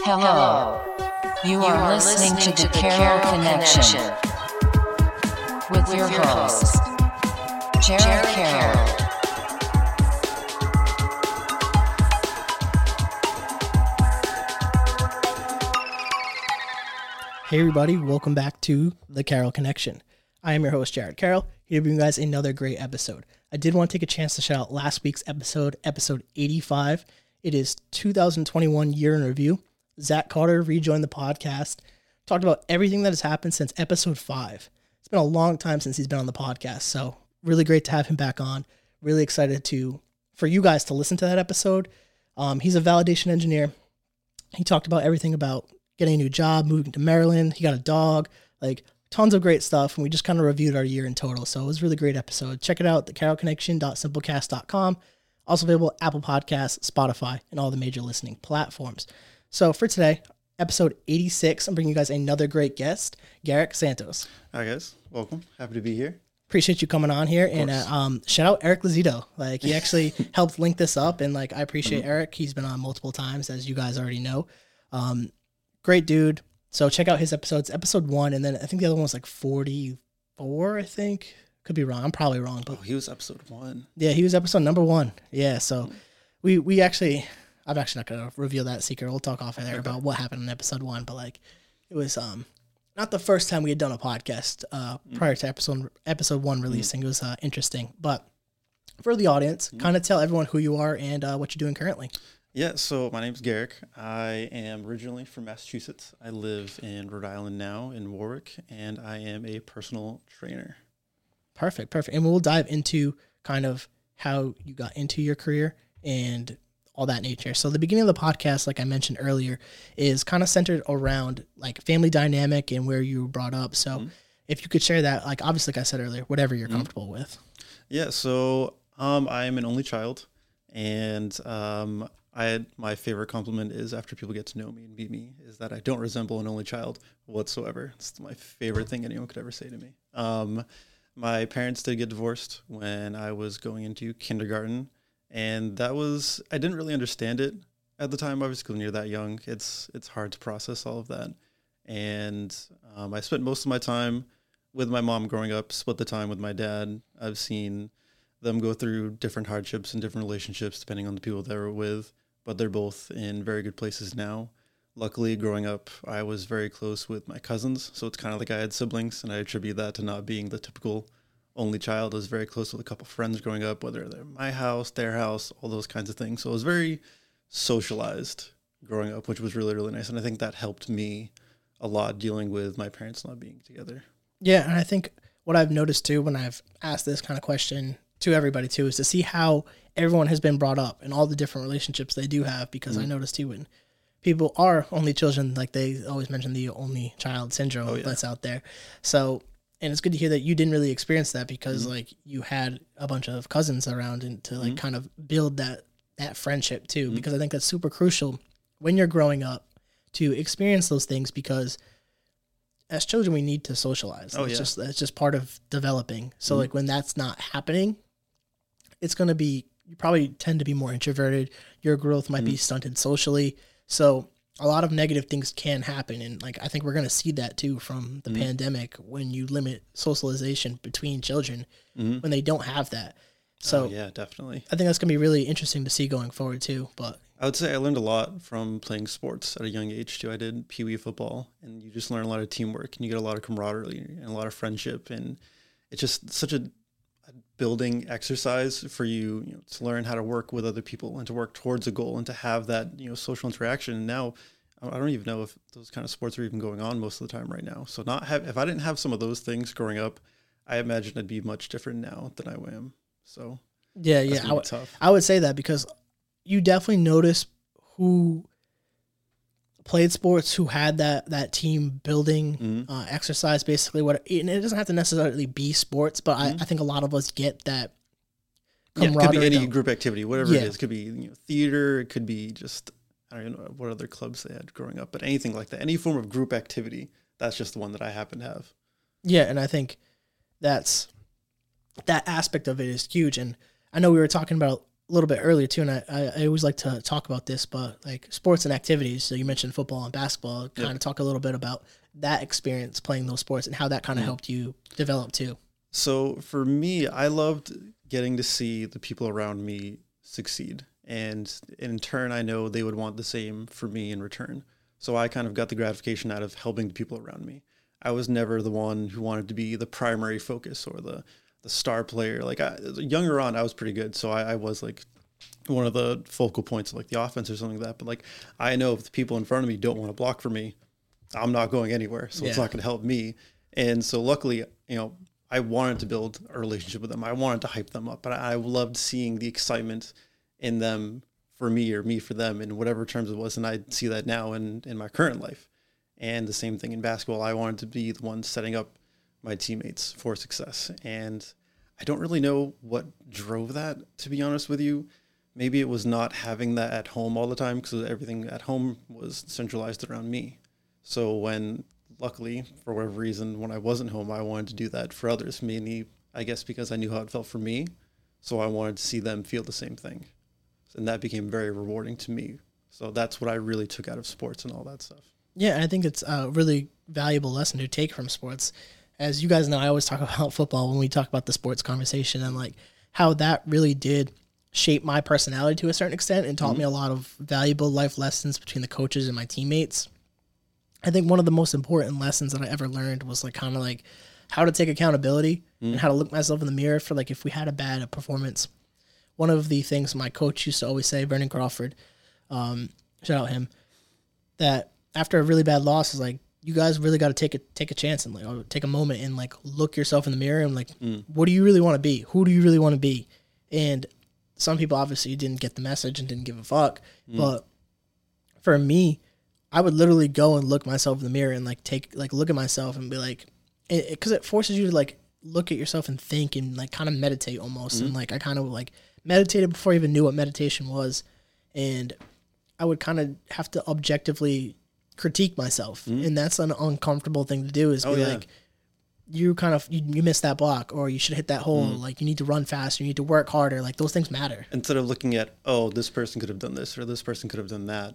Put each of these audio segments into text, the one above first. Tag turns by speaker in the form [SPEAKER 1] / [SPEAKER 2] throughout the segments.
[SPEAKER 1] Hello. You are listening to the Carroll Connection with your host, Jared Carroll.
[SPEAKER 2] Hey everybody, welcome back to the Carroll Connection. I am your host Jared Carroll, here to bring you guys another great episode. I did want to take a chance to shout out last week's episode, episode 85. It is 2021 year in review. Zach Carter rejoined the podcast, talked about everything that has happened since episode 5. It's been a long time since he's been on the podcast, so really great to have him back on. Really excited to for you guys to listen to that episode. Um, he's a validation engineer. He talked about everything about getting a new job, moving to Maryland. He got a dog, like tons of great stuff. And we just kind of reviewed our year in total. So it was a really great episode. Check it out, thecarolconnection.simplecast.com. Also available Apple Podcasts, Spotify, and all the major listening platforms. So for today, episode 86, I'm bringing you guys another great guest, Garrick Santos.
[SPEAKER 3] Hi guys, welcome. Happy to be here.
[SPEAKER 2] Appreciate you coming on here and uh, um, shout out Eric Lazito. Like he actually helped link this up, and like I appreciate Eric. He's been on multiple times, as you guys already know. Um, great dude. So check out his episodes, episode one, and then I think the other one was like 44, I think. Could be wrong. I'm probably wrong, but
[SPEAKER 3] Oh, he was episode one.
[SPEAKER 2] yeah, he was episode number one. Yeah, so we we actually I'm actually not gonna reveal that secret. We'll talk off air about what happened in episode one, but like it was um not the first time we had done a podcast uh prior to episode episode one releasing. It was uh, interesting. But for the audience, kind of tell everyone who you are and uh, what you're doing currently.
[SPEAKER 3] Yeah, so my name's Garrick. I am originally from Massachusetts. I live in Rhode Island now in Warwick, and I am a personal trainer.
[SPEAKER 2] Perfect, perfect. And we'll dive into kind of how you got into your career and all that nature. So the beginning of the podcast, like I mentioned earlier, is kind of centered around like family dynamic and where you were brought up. So if you could share that, like obviously like I said earlier, whatever you're comfortable with.
[SPEAKER 3] Yeah, so um, I am an only child, and um, I had, my favorite compliment is after people get to know me and meet me is that I don't resemble an only child whatsoever. It's my favorite thing anyone could ever say to me. Um, my parents did get divorced when I was going into kindergarten, and that was I didn't really understand it at the time. Obviously, when you're that young, it's it's hard to process all of that. And um, I spent most of my time with my mom growing up. Split the time with my dad. I've seen them go through different hardships and different relationships depending on the people they were with, but they're both in very good places now. Luckily, growing up, I was very close with my cousins, so it's kind of like I had siblings, and I attribute that to not being the typical only child. I was very close with a couple friends growing up, whether they're my house, their house, all those kinds of things. So I was very socialized growing up, which was really, really nice. And I think that helped me a lot dealing with my parents not being together.
[SPEAKER 2] Yeah, and I think what I've noticed too when I've asked this kind of question to everybody too is to see how everyone has been brought up and all the different relationships they do have because I mm-hmm. noticed too when people are only children like they always mention the only child syndrome oh,
[SPEAKER 3] yeah.
[SPEAKER 2] that's out there. So and it's good to hear that you didn't really experience that because mm-hmm. like you had a bunch of cousins around and to like mm-hmm. kind of build that that friendship too mm-hmm. because I think that's super crucial when you're growing up to experience those things because as children we need to socialize.
[SPEAKER 3] Oh,
[SPEAKER 2] it's
[SPEAKER 3] yeah.
[SPEAKER 2] just that's just part of developing. So like when that's not happening, it's gonna be you probably tend to be more introverted. Your growth might be stunted socially. So a lot of negative things can happen and like I think we're gonna see that too from the mm-hmm. pandemic when you limit socialization between children mm-hmm. when they don't have that. Oh, so
[SPEAKER 3] Oh, yeah, definitely.
[SPEAKER 2] I think that's gonna be really interesting to see going forward too. But
[SPEAKER 3] I would say I learned a lot from playing sports at a young age too. I did pee wee football, and you just learn a lot of teamwork, and you get a lot of camaraderie and a lot of friendship, and it's just such a building exercise for you, you know, to learn how to work with other people and to work towards a goal and to have that you know social interaction. And now, I don't even know if those kind of sports are even going on most of the time right now. So not have if I didn't have some of those things growing up, I imagine I'd be much different now than I am. So
[SPEAKER 2] yeah, yeah. I would-
[SPEAKER 3] tough.
[SPEAKER 2] I would say that because you definitely notice who played sports, who had that that team building
[SPEAKER 3] Mm-hmm.
[SPEAKER 2] uh, exercise, basically. What and it doesn't have to necessarily be sports, but I, I think a lot of us get that.
[SPEAKER 3] Mm-hmm. Yeah, it could be any group activity, whatever
[SPEAKER 2] Yeah.
[SPEAKER 3] it is. It could be you know, theater. It could be just I don't know what other clubs they had growing up, but anything like that, any form of group activity. That's just the one that I happen to have.
[SPEAKER 2] Yeah, and I think that's that aspect of it is huge. And I know we were talking about little bit earlier too, and I, I, I always like to talk about this, but like sports and activities. So you mentioned football and basketball. Kind of talk a little bit about that experience playing those sports and how that kind of mm-hmm. helped you develop too.
[SPEAKER 3] So for me, I loved getting to see the people around me succeed. And in turn, I know they would want the same for me in return. So I kind of got the gratification out of helping the people around me. I was never the one who wanted to be the primary focus or the the star player. Like I, younger on, I was pretty good, so I, I was like one of the focal points of like the offense or something like that. But like I know if the people in front of me don't want to block for me, I'm not going anywhere, so it's not going to help me. And so luckily, you know, I wanted to build a relationship with them. I wanted to hype them up, but I, I loved seeing the excitement in them for me or me for them in whatever terms it was. And I see that now in, in my current life. And the same thing in basketball. I wanted to be the one setting up my teammates for success. And I don't really know what drove that, to be honest with you. Maybe it was not having that at home all the time because everything at home was centralized around me. So when, luckily, for whatever reason, when I wasn't home, I wanted to do that for others. Mainly, I guess, because I knew how it felt for me. So I wanted to see them feel the same thing. And that became very rewarding to me. So that's what I really took out of sports and all that stuff.
[SPEAKER 2] Yeah, I think it's a really valuable lesson to take from sports. As you guys know, I always talk about football when we talk about the sports conversation and like how that really did shape my personality to a certain extent and taught me a lot of valuable life lessons between the coaches and my teammates. I think one of the most important lessons that I ever learned was like kind of like how to take accountability and how to look myself in the mirror for like if we had a bad performance. One of the things my coach used to always say, Vernon Crawford, um, shout out him, that after a really bad loss is like you guys really got to take a take a chance and like or take a moment and like look yourself in the mirror and like mm. what do you really want to be? Who do you really want to be? And some people obviously didn't get the message and didn't give a fuck, mm. but for me, I would literally go and look myself in the mirror and like take like look at myself and be like, because it, forces you to like look at yourself and think and like kind of meditate almost. And mm. like I kind of like meditated before I even knew what meditation was, and I would kind of have to objectively critique myself, mm-hmm. and that's an uncomfortable thing to do. Is
[SPEAKER 3] Oh,
[SPEAKER 2] be
[SPEAKER 3] yeah.
[SPEAKER 2] like. You kind of you, you missed that block, or you should hit that hole. Mm-hmm. Like you need to run faster, you need to work harder. Like those things matter.
[SPEAKER 3] instead of looking at oh this person could have done this or this person could have done that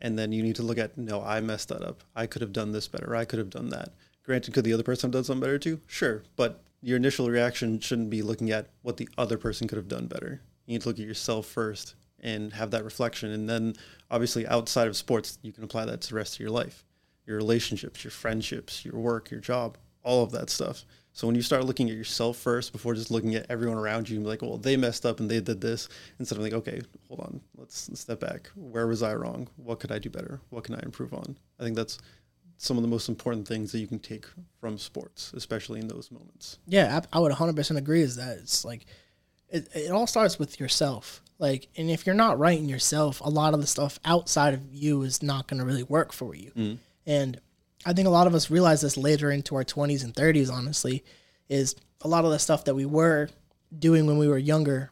[SPEAKER 3] and then you need to look at no i messed that up i could have done this better i could have done that granted could the other person have done something better too sure but your initial reaction shouldn't be looking at what the other person could have done better you need to look at yourself first and have that reflection and then obviously outside of sports you can apply that to the rest of your life your relationships your friendships your work your job all of that stuff so when you start looking at yourself first before just looking at everyone around you, like, well, they messed up and they did this, instead of like, okay, hold on, let's step back. Where was I wrong? What could I do better? What can I improve on? I think that's some of the most important things that you can take from sports, especially in those moments.
[SPEAKER 2] Yeah, I, I would 100% agree is that it's like it, it all starts with yourself. Like and if you're not right in yourself, a lot of the stuff outside of you is not going to really work for you. Mm. And I think a lot of us realize this later into our 20s and 30s honestly is a lot of the stuff that we were doing when we were younger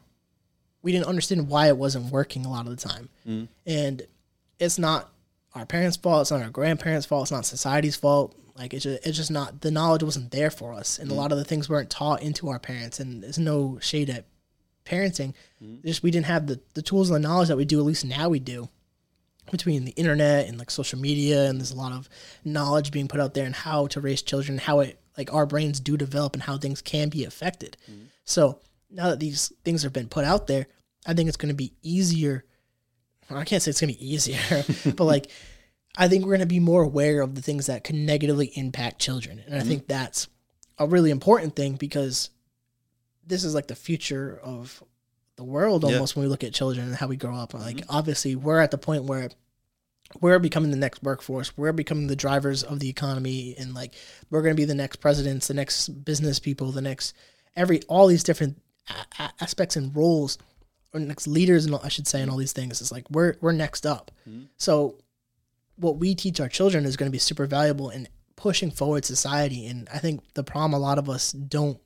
[SPEAKER 2] we didn't understand why it wasn't working a lot of the time. Mm. And it's not our parents' fault, it's not our grandparents' fault, it's not society's fault. Like it's just, it's just not the knowledge wasn't there for us, and a mm. lot of the things weren't taught into our parents. And there's no shade at parenting, mm-hmm. just we didn't have the the tools and the knowledge that we do. At least now we do between the internet and like social media, and there's a lot of knowledge being put out there and how to raise children, how it like our brains do develop, and how things can be affected. Mm-hmm. So now that these things have been put out there, I think it's going to be easier. I can't say it's going to be easier, but like I think we're going to be more aware of the things that can negatively impact children. And I mm-hmm. think that's a really important thing because this is like the future of the world
[SPEAKER 3] Yeah.
[SPEAKER 2] almost when we look at children and how we grow up. Like mm-hmm. obviously we're at the point where we're becoming the next workforce. We're becoming the drivers of the economy and like we're going to be the next presidents, the next business people, the next every all these different a- a- aspects and roles or next leaders and all- I should say and all these things. It's like we're we're next up. Mm-hmm. So what we teach our children is going to be super valuable in pushing forward society. And I think the problem a lot of us don't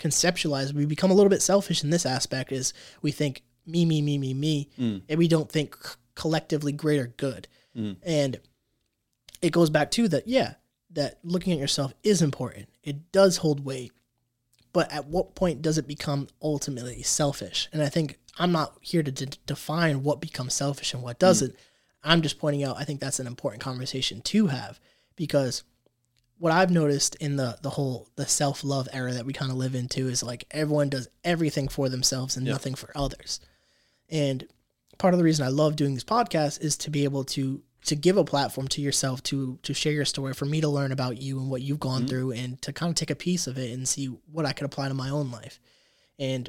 [SPEAKER 2] conceptualize, we become a little bit selfish in this aspect, is we think me, me, me, me, me, mm. and we don't think collectively greater good. Mm. And it goes back to that, yeah, that looking at yourself is important. It does hold weight. But at what point does it become ultimately selfish? And I think I'm not here to d- define what becomes selfish and what mm. doesn't. I'm just pointing out I think that's an important conversation to have because what I've noticed in the the whole the self love era that we kind of live into is like everyone does everything for themselves and
[SPEAKER 3] Yeah.
[SPEAKER 2] nothing for others. And part of the reason I love doing this podcast is to be able to to give a platform to yourself to to share your story for me to learn about you and what you've gone mm-hmm. through and to kind of take a piece of it and see what I could apply to my own life. And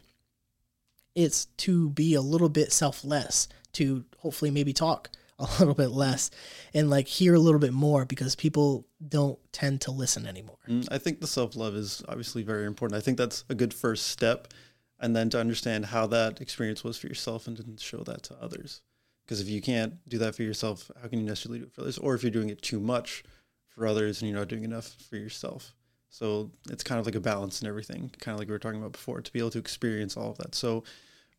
[SPEAKER 2] it's to be a little bit selfless, to hopefully maybe talk a little bit less and like hear a little bit more because people don't tend to listen anymore.
[SPEAKER 3] Mm, I think the self love is obviously very important. I think that's a good first step, and then to understand how that experience was for yourself and to show that to others. Because if you can't do that for yourself, how can you necessarily do it for others? Or if you're doing it too much for others and you're not doing enough for yourself. So it's kind of like a balance in everything, kind of like we were talking about before, to be able to experience all of that. So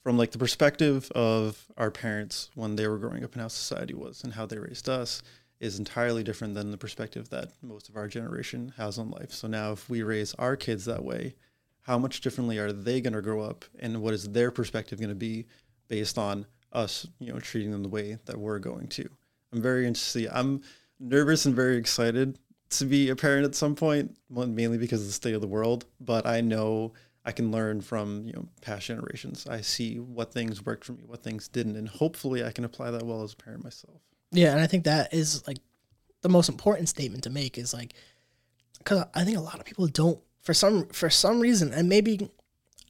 [SPEAKER 3] from like the perspective of our parents when they were growing up and how society was and how they raised us is entirely different than the perspective that most of our generation has on life. So now if we raise our kids that way, how much differently are they going to grow up and what is their perspective going to be based on us, you know, treating them the way that we're going to. I'm very interested. I'm nervous and very excited to be a parent at some point, mainly because of the state of the world, but I know I can learn from, you know, past generations. I see what things worked for me, what things didn't, and hopefully I can apply that well as a parent myself.
[SPEAKER 2] Yeah, and I think that is like the most important statement to make is like because I think a lot of people don't for some for some reason, and maybe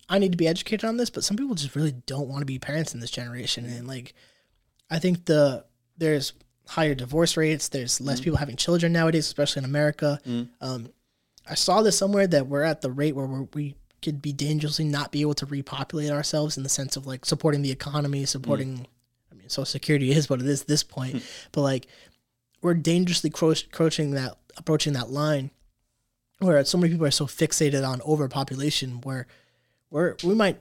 [SPEAKER 2] I need to be educated on this, but some people just really don't want to be parents in this generation, and like I think the there's higher divorce rates, there's less people having children nowadays, especially in America. Um, I saw this somewhere that we're at the rate where we're, we could be dangerously not be able to repopulate ourselves in the sense of like supporting the economy, supporting. I mean, Social Security is what it is at this point, hmm. but like we're dangerously cro- approaching that approaching that line where so many people are so fixated on overpopulation where we're we might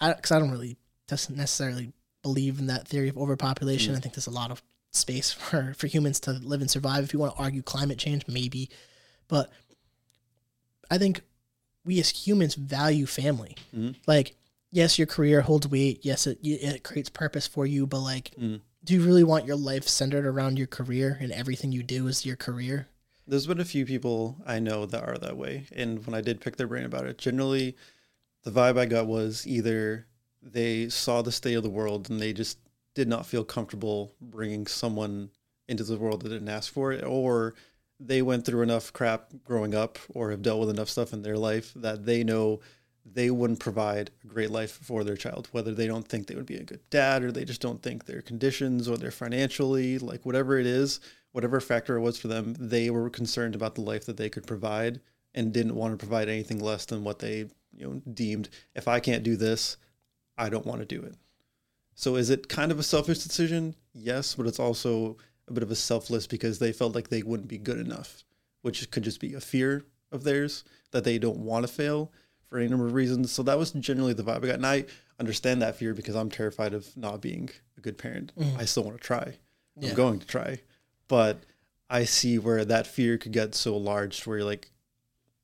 [SPEAKER 2] because I, don't really doesn't necessarily believe in that theory of overpopulation. Hmm. I think there's a lot of space for for humans to live and survive. If you want to argue climate change, maybe, but I think we as humans value family. Mm-hmm. Like, yes, your career holds weight. Yes, it it creates purpose for you, but like, mm-hmm. do you really want your life centered around your career and everything you do is your career?
[SPEAKER 3] There's been a few people I know that are that way. And when I did pick their brain about it, generally the vibe I got was either they saw the state of the world and they just did not feel comfortable bringing someone into the world that didn't ask for it, or they went through enough crap growing up or have dealt with enough stuff in their life that they know they wouldn't provide a great life for their child, whether they don't think they would be a good dad or they just don't think their conditions or their financially, like whatever it is, whatever factor it was for them, they were concerned about the life that they could provide and didn't want to provide anything less than what they, you know, deemed if I can't do this, I don't want to do it. So is it kind of a selfish decision? Yes, but it's also a bit of a selfless because they felt like they wouldn't be good enough, which could just be a fear of theirs that they don't want to fail for any number of reasons. So that was generally the vibe I got. And I understand that fear because I'm terrified of not being a good parent. Mm. I still want to try.
[SPEAKER 2] Yeah.
[SPEAKER 3] I'm going to try. But I see where that fear could get so large to where you're like,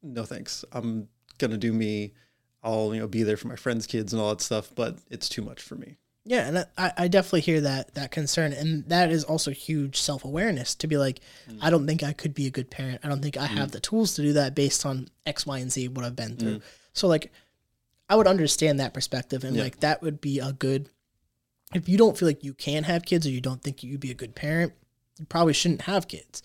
[SPEAKER 3] no thanks. I'm gonna do me. I'll, you know, be there for my friends' kids and all that stuff, but it's too much for me.
[SPEAKER 2] Yeah, and I, I definitely hear that that concern, and that is also huge self awareness to be like, mm. I don't think I could be a good parent. I don't think I have mm. the tools to do that based on X, Y, and Z what I've been through. Mm. So like, I would understand that perspective, and
[SPEAKER 3] Yeah.
[SPEAKER 2] like that would be a good. If you don't feel like you can have kids, or you don't think you'd be a good parent, you probably shouldn't have kids.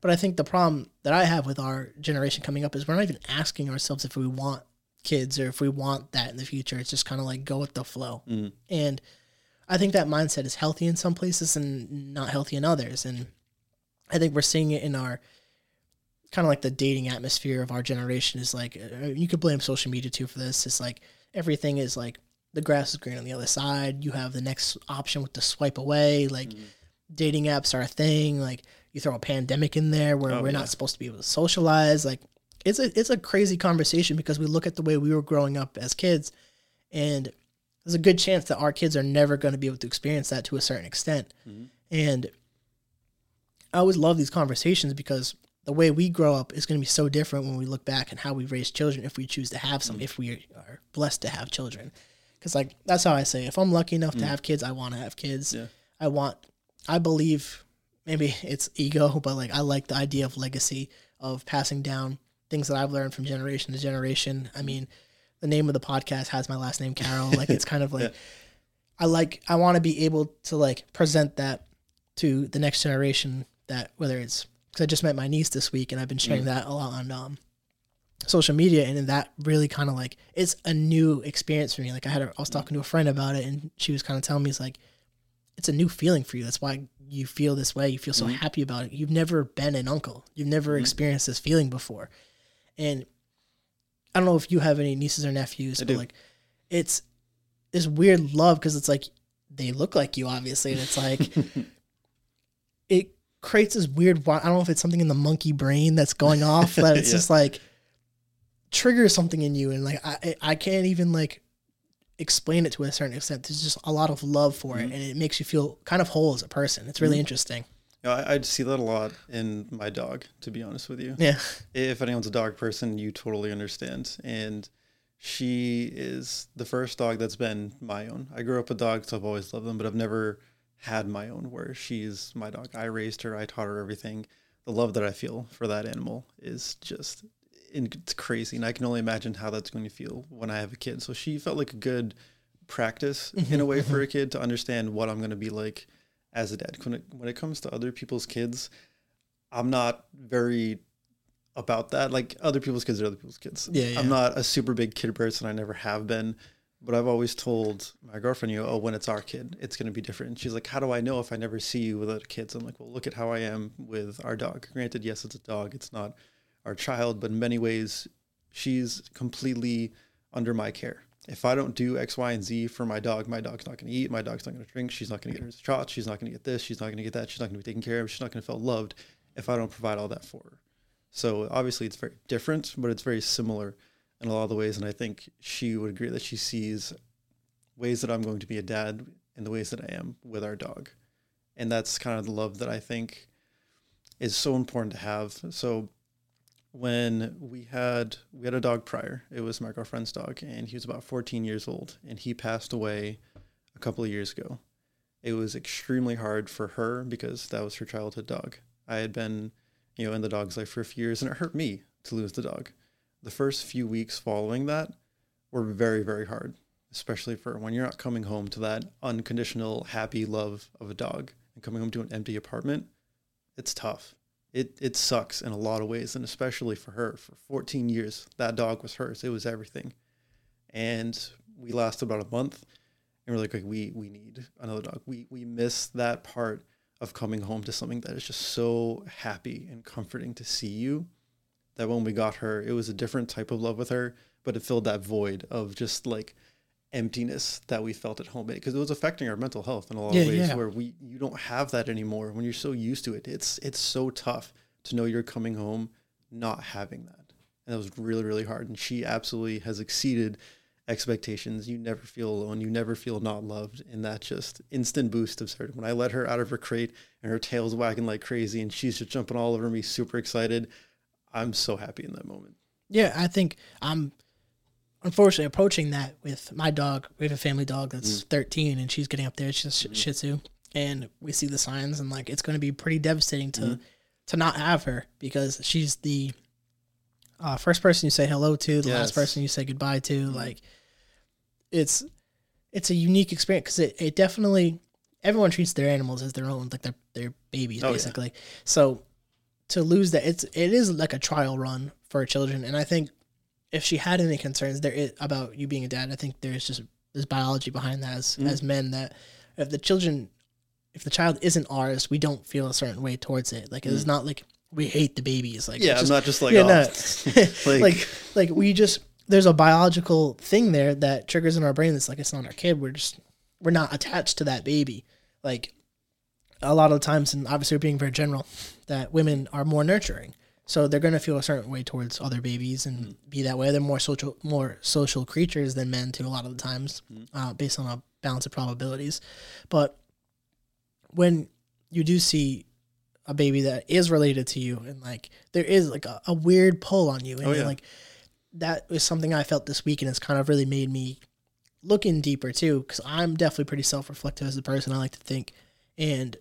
[SPEAKER 2] But I think the problem that I have with our generation coming up is we're not even asking ourselves if we want kids or if we want that in the future. It's just kind of like go with the flow. And I think that mindset is healthy in some places and not healthy in others. And I think we're seeing it in our kind of like the dating atmosphere of our generation is like, uh, you could blame social media too for this. It's like everything is like the grass is green on the other side. You have the next option with the swipe away. Like dating apps are a thing. Like you throw a pandemic in there where
[SPEAKER 3] Oh,
[SPEAKER 2] we're
[SPEAKER 3] yeah.
[SPEAKER 2] not supposed to be able to socialize. Like it's a it's a crazy conversation because we look at the way we were growing up as kids, and there's a good chance that our kids are never going to be able to experience that to a certain extent. Mm-hmm. And I always love these conversations because the way we grow up is going to be so different when we look back and how we raise children if we choose to have some, mm. if we are blessed to have children. because like that's how I say. If I'm lucky enough to mm. have kids, I want to have kids.
[SPEAKER 3] Yeah.
[SPEAKER 2] I want. I believe maybe it's ego, but like I like the idea of legacy of passing down things that I've learned from generation to generation. I mm. mean, the name of the podcast has my last name, Carroll. Like it's kind of like I like I want to be able to like present that to the next generation. That whether it's because I just met my niece this week and I've been sharing mm. that a lot on um, social media, and that really kind of like it's a new experience for me. Like I had a, I was talking to a friend about it, and she was kind of telling me it's like it's a new feeling for you. That's why you feel this way. You feel so mm. happy about it. You've never been an uncle. You've never mm. experienced this feeling before. And I don't know if you have any nieces or nephews, but
[SPEAKER 3] do.
[SPEAKER 2] like it's this weird love because it's like they look like you, obviously, and it's like it creates this weird. I don't know if it's something in the monkey brain that's going off, but it's
[SPEAKER 3] Yeah.
[SPEAKER 2] just like triggers something in you, and like I I- I can't even like explain it to a certain extent. There's just a lot of love for
[SPEAKER 3] Mm-hmm.
[SPEAKER 2] it, and it makes you feel kind of whole as a person. It's really interesting.
[SPEAKER 3] You know, I, I see that a lot in my dog, to be honest with you.
[SPEAKER 2] Yeah,
[SPEAKER 3] If anyone's a dog person, you totally understand. And she is the first dog that's been my own. I grew up with dogs, so I've always loved them, but I've never had my own where she's my dog. I raised her, I taught her everything. The love that I feel for that animal is just it's crazy. And I can only imagine how that's going to feel when I have a kid. So she felt like a good practice in a way mm-hmm. for a mm-hmm. kid to understand what I'm going to be like as a dad. When it, when it comes to other people's kids, I'm not very about that. Like other people's kids are other people's kids.
[SPEAKER 2] Yeah, yeah.
[SPEAKER 3] I'm not a super big kid person. I never have been. But I've always told my girlfriend, you know, oh, when it's our kid, it's going to be different. And she's like, how do I know if I never see you with other kids? I'm like, well, look at how I am with our dog. Granted, yes, it's a dog. It's not our child, but in many ways, she's completely under my care. If I don't do X, Y, and Z for my dog, my dog's not going to eat. My dog's not going to drink. She's not going to get her shots. She's not going to get this. She's not going to get that. She's not going to be taken care of. She's not going to feel loved if I don't provide all that for her. So obviously, it's very different, but it's very similar in a lot of the ways. And I think she would agree that she sees ways that I'm going to be a dad in the ways that I am with our dog. And that's kind of the love that I think is so important to have. So when we had we had a dog prior, it was my girlfriend's dog, and he was about 14 years old, and he passed away a couple of years ago. It was extremely hard for her because that was her childhood dog. I had been, you know, in the dog's life for a few years, and it hurt me to lose the dog. The first few weeks following that were very, very hard, especially for when you're not coming home to that unconditional, happy love of a dog and coming home to an empty apartment. It's tough. It it sucks in a lot of ways, and especially for her. For 14 years, that dog was hers. It was everything, and we lasted about a month, and we're like, like we we need another dog. We we miss that part of coming home to something that is just so happy and comforting to see you that when we got her, it was a different type of love with her, but it filled that void of just like emptiness that we felt at home because it was affecting our mental health in a lot
[SPEAKER 2] Yeah,
[SPEAKER 3] of ways
[SPEAKER 2] yeah.
[SPEAKER 3] where we you don't have that anymore when you're so used to it. It's it's so tough to know you're coming home not having that. And that was really, really hard. And she absolutely has exceeded expectations. You never feel alone. You never feel not loved. And that just instant boost of certain. When I let her out of her crate and her tail's wagging like crazy and she's just jumping all over me, super excited. I'm so happy in that moment.
[SPEAKER 2] yeah. I think I'm unfortunately approaching that with my dog. We have a family dog that's mm. 13, and she's getting up there. She's a Shih Tzu, and we see the signs, and like it's going to be pretty devastating to mm. to not have her because she's the uh, first person you say hello to, the last person you say goodbye to. Like it's it's a unique experience because it, it definitely everyone treats their animals as their own, like their their babies
[SPEAKER 3] Oh, yeah.
[SPEAKER 2] basically. So to lose that, it's it is like a trial run for children, and I think if she had any concerns there is, about you being a dad, I think there's just there's biology behind that as,
[SPEAKER 3] Mm-hmm.
[SPEAKER 2] as men that if the children if the child isn't ours, we don't feel a certain way towards it. Like it's not like we hate the babies. Like
[SPEAKER 3] Mm. Yeah,
[SPEAKER 2] it's
[SPEAKER 3] I'm not just like,
[SPEAKER 2] yeah,
[SPEAKER 3] oh,
[SPEAKER 2] no.
[SPEAKER 3] like-
[SPEAKER 2] like, like we just there's a biological thing there that triggers in our brain that's like it's not our kid. We're just we're not attached to that baby. Like a lot of times, and obviously we're being very general, that women are more nurturing. So they're gonna feel a certain way towards other babies and be that way. They're more social, more social creatures than men too. A lot of the times, uh, based on a balance of probabilities. But when you do see a baby that is related to you, and like there is like a, a weird pull on you, and
[SPEAKER 3] Oh, yeah.
[SPEAKER 2] like that is something I felt this week, and it's kind of really made me looking deeper too, because I'm definitely pretty self-reflective as a person. I like to think, and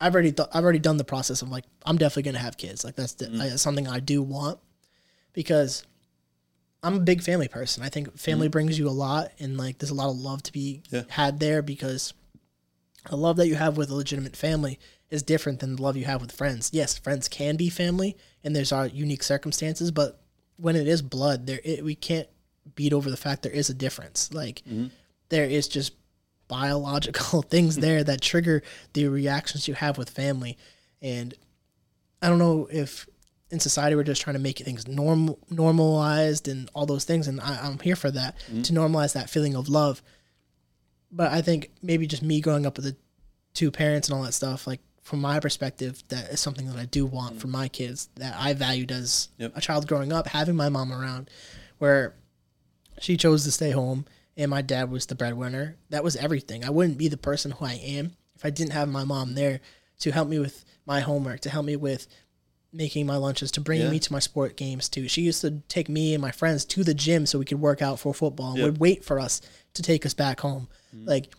[SPEAKER 2] I've already I've already done the process of like I'm definitely gonna have kids. Like that's the, mm. uh, something I do want because I'm a big family person. I think family mm. brings you a lot, and like there's a lot of love to be
[SPEAKER 3] Yeah.
[SPEAKER 2] had there because the love that you have with a legitimate family is different than the love you have with friends. Yes, friends can be family, and there's our unique circumstances, but when it is blood, there it, we can't beat over the fact there is a difference. Like mm-hmm. there is just biological things there that trigger the reactions you have with family, and I don't know if in society we're just trying to make things normal normalized and all those things and I, i'm here for that mm-hmm. to normalize that feeling of love. But i think maybe just me growing up with the two parents and all that stuff like from my perspective that is something that i do want mm-hmm. for my kids that i valued as
[SPEAKER 3] Yep.
[SPEAKER 2] a child growing up having my mom around where she chose to stay home and my dad was the breadwinner that was everything i wouldn't be the person who i am if i didn't have my mom there to help me with my homework to help me with making my lunches to bringing
[SPEAKER 3] Yeah.
[SPEAKER 2] me to my sport games too she used to take me and my friends to the gym so we could work out for football and
[SPEAKER 3] Yep.
[SPEAKER 2] would wait for us to take us back home mm. like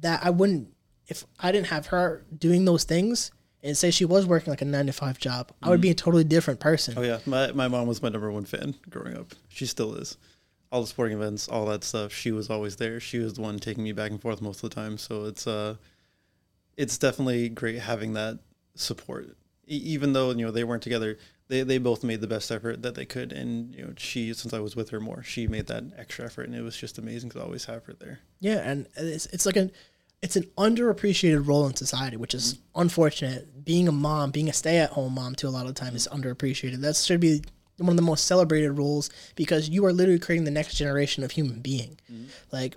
[SPEAKER 2] that i wouldn't if i didn't have her doing those things and say she was working like a nine to five job i would be mm. a totally different person
[SPEAKER 3] Oh yeah, my my mom was my number one fan growing up. She still is. All the sporting events, all that stuff. She was always there. She was the one taking me back and forth most of the time. So it's uh, it's definitely great having that support. E- even though you know they weren't together, they they both made the best effort that they could. And you know she, since I was with her more, she made that extra effort, and it was just amazing to always have her there.
[SPEAKER 2] Yeah, and it's it's like an it's an underappreciated role in society, which is unfortunate. Being a mom, being a stay-at-home mom, to a lot of the time is underappreciated. That should be one of the most celebrated roles because you are literally creating the next generation of human being. Mm-hmm. Like,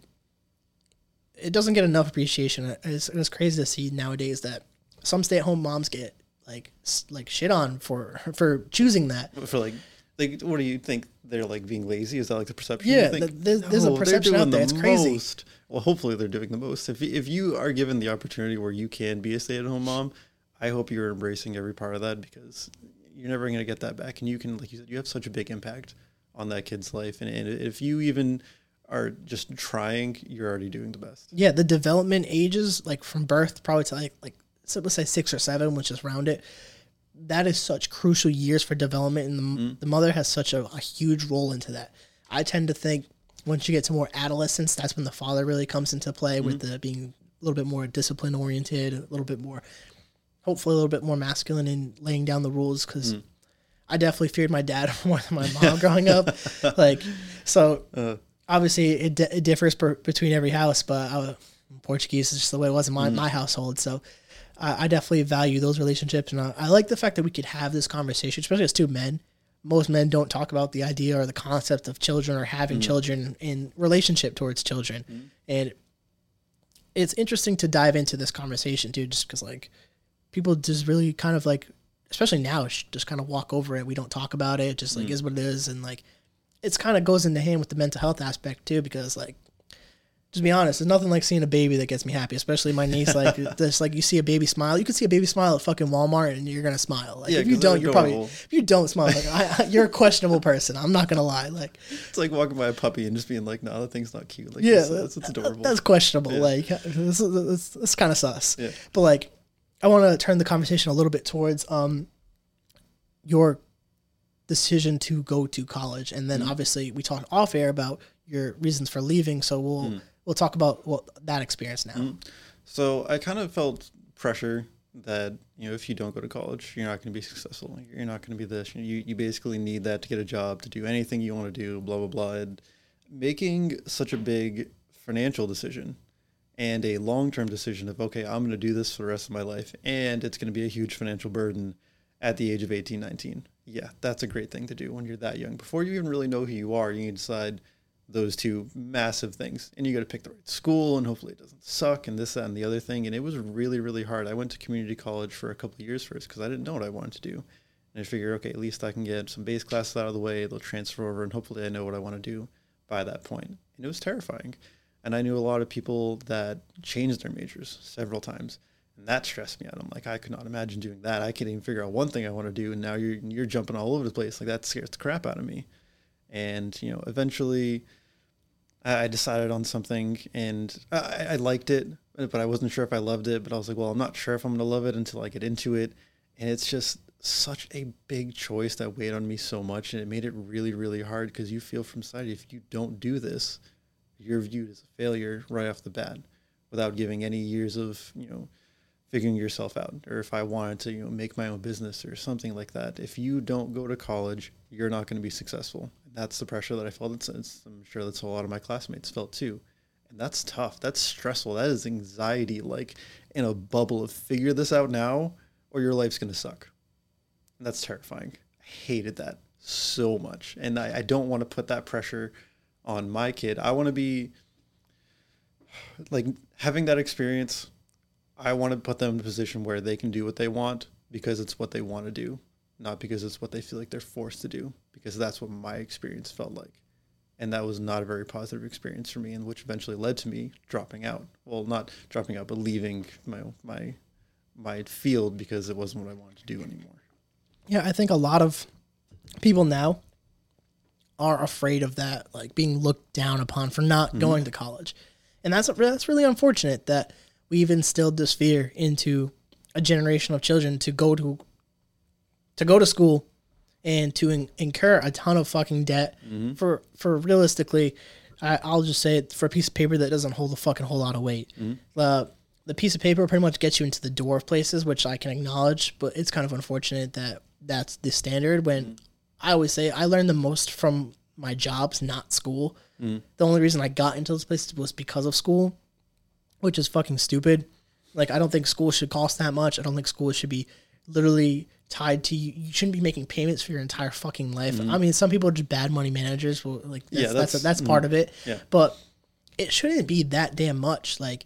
[SPEAKER 2] it doesn't get enough appreciation. It's, it's crazy to see nowadays that some stay-at-home moms get like like shit on for for choosing that.
[SPEAKER 3] For like, like, what do you think? They're like being lazy? Is that like the perception?
[SPEAKER 2] Yeah,
[SPEAKER 3] You think,
[SPEAKER 2] th- there's- there's a
[SPEAKER 3] oh,
[SPEAKER 2] perception out there.
[SPEAKER 3] the
[SPEAKER 2] It's crazy.
[SPEAKER 3] most. Well, hopefully they're doing the most. If if you are given the opportunity where you can be a stay-at-home mom, I hope you're embracing every part of that because you're never going to get that back, and you can, like you said, you have such a big impact on that kid's life, and, and if you even are just trying, you're already doing the best.
[SPEAKER 2] yeah, the development ages, like from birth probably to like like so let's say six or seven, which is round it. That is such crucial years for development, and the, mm-hmm. the mother has such a, a huge role into that. I tend to think once you get to more adolescence, that's when the father really comes into play with mm-hmm. the being a little bit more discipline oriented, a little bit more, hopefully a little bit more masculine in laying down the rules. Because mm. I definitely feared my dad more than my mom growing up. Like, so uh. obviously it, di- it differs per, between every house, but I, Portuguese is just the way it was in my, mm. my household. So I, I definitely value those relationships, and I, I like the fact that we could have this conversation, especially as two men. Most men don't talk about the idea or the concept of children or having mm. children in relationship towards children, and it's interesting to dive into this conversation too, just because like people just really kind of like, especially now, just kind of walk over it. We don't talk about it. Just like mm. is what it is, and like it's kind of goes into hand with the mental health aspect too, because like just be honest, there's nothing like seeing a baby that gets me happy, especially my niece. Like, this, like you see a baby smile, you can see a baby smile at fucking Walmart, and you're gonna smile. Like,
[SPEAKER 3] Yeah,
[SPEAKER 2] if you don't, you're probably if you don't smile, like I, I, you're a questionable person. I'm not gonna lie. Like,
[SPEAKER 3] It's like walking by a puppy and just being like, "No, that thing's not cute." Like,
[SPEAKER 2] yeah,
[SPEAKER 3] that's, it's, it's adorable.
[SPEAKER 2] That's questionable. Like, this is this, this kind of sus.
[SPEAKER 3] Yeah.
[SPEAKER 2] But like, I want to turn the conversation a little bit towards um your decision to go to college, and then obviously we talked off air about your reasons for leaving. So we'll
[SPEAKER 3] Mm.
[SPEAKER 2] we'll talk about well, that experience now.
[SPEAKER 3] So I kind of felt pressure that you know if you don't go to college, you're not going to be successful. You're not going to be this. You, you basically need that to get a job, to do anything you want to do. Blah blah blah. And making such a big financial decision and a long term decision of okay, I'm going to do this for the rest of my life, and it's going to be a huge financial burden at the age of 18, 19. Yeah, that's a great thing to do when you're that young. Before you even really know who you are, you need to decide those two massive things and you got to pick the right school and hopefully it doesn't suck and this that and the other thing and it was really really hard i went to community college for a couple years first because i didn't know what i wanted to do and i figured okay at least i can get some base classes out of the way they'll transfer over and hopefully i know what i want to do by that point and it was terrifying and i knew a lot of people that changed their majors several times. And that stressed me out. I'm like i could not imagine doing that. I can't even figure out one thing i want to do. And now you're you're jumping all over the place. Like that scares the crap out of me. And you know eventually I decided on something and I, I liked it, but I wasn't sure if I loved it. But I was like, well, I'm not sure if I'm gonna love it until I get into it. And it's just such a big choice that weighed on me so much, and it made it really, really hard because you feel from side, if you don't do this, you're viewed as a failure right off the bat, without giving any years of you know figuring yourself out. Or if i wanted to you know make my own business or something like that. If you don't go to college you're not going to be successful. That's the pressure that i felt it's, it's, i'm sure that's a lot of my classmates felt too. And that's tough. That's stressful. That is anxiety like in a bubble of figure this out now or your life's going to suck. And that's terrifying. I hated that so much. And i, I don't want to put that pressure on my kid i want to be like having that experience I want to put them in a position where they can do what they want because it's what they want to do, not because it's what they feel like they're forced to do, because that's what my experience felt like. And that was not a very positive experience for me, and which eventually led to me dropping out. Well, not dropping out, but leaving my my my field because it wasn't what I wanted to do anymore.
[SPEAKER 2] Yeah, I think a lot of people now are afraid of that, like being looked down upon for not mm-hmm. going to college, and that's that's really unfortunate that we've instilled this fear into a generation of children to go to to go to school and to in, incur a ton of fucking debt. Mm-hmm. For for realistically I, I'll just say it for a piece of paper that doesn't hold a fucking whole lot of weight. Uh, the piece of paper pretty much gets you into the door of places, which I can acknowledge, but it's kind of unfortunate that that's the standard. When I always say I learned the most from my jobs, not school. Mm. The only reason I got into this place was because of school which is fucking stupid. Like I don't think school should cost that much. I don't think school should be literally tied to you. You shouldn't be making payments for your entire fucking life. Mm. I mean, some people are just bad money managers. Well, like that's,
[SPEAKER 3] Yeah,
[SPEAKER 2] that's
[SPEAKER 3] that's-
[SPEAKER 2] that's, mm, part of it.
[SPEAKER 3] Yeah.
[SPEAKER 2] But it shouldn't be that damn much. Like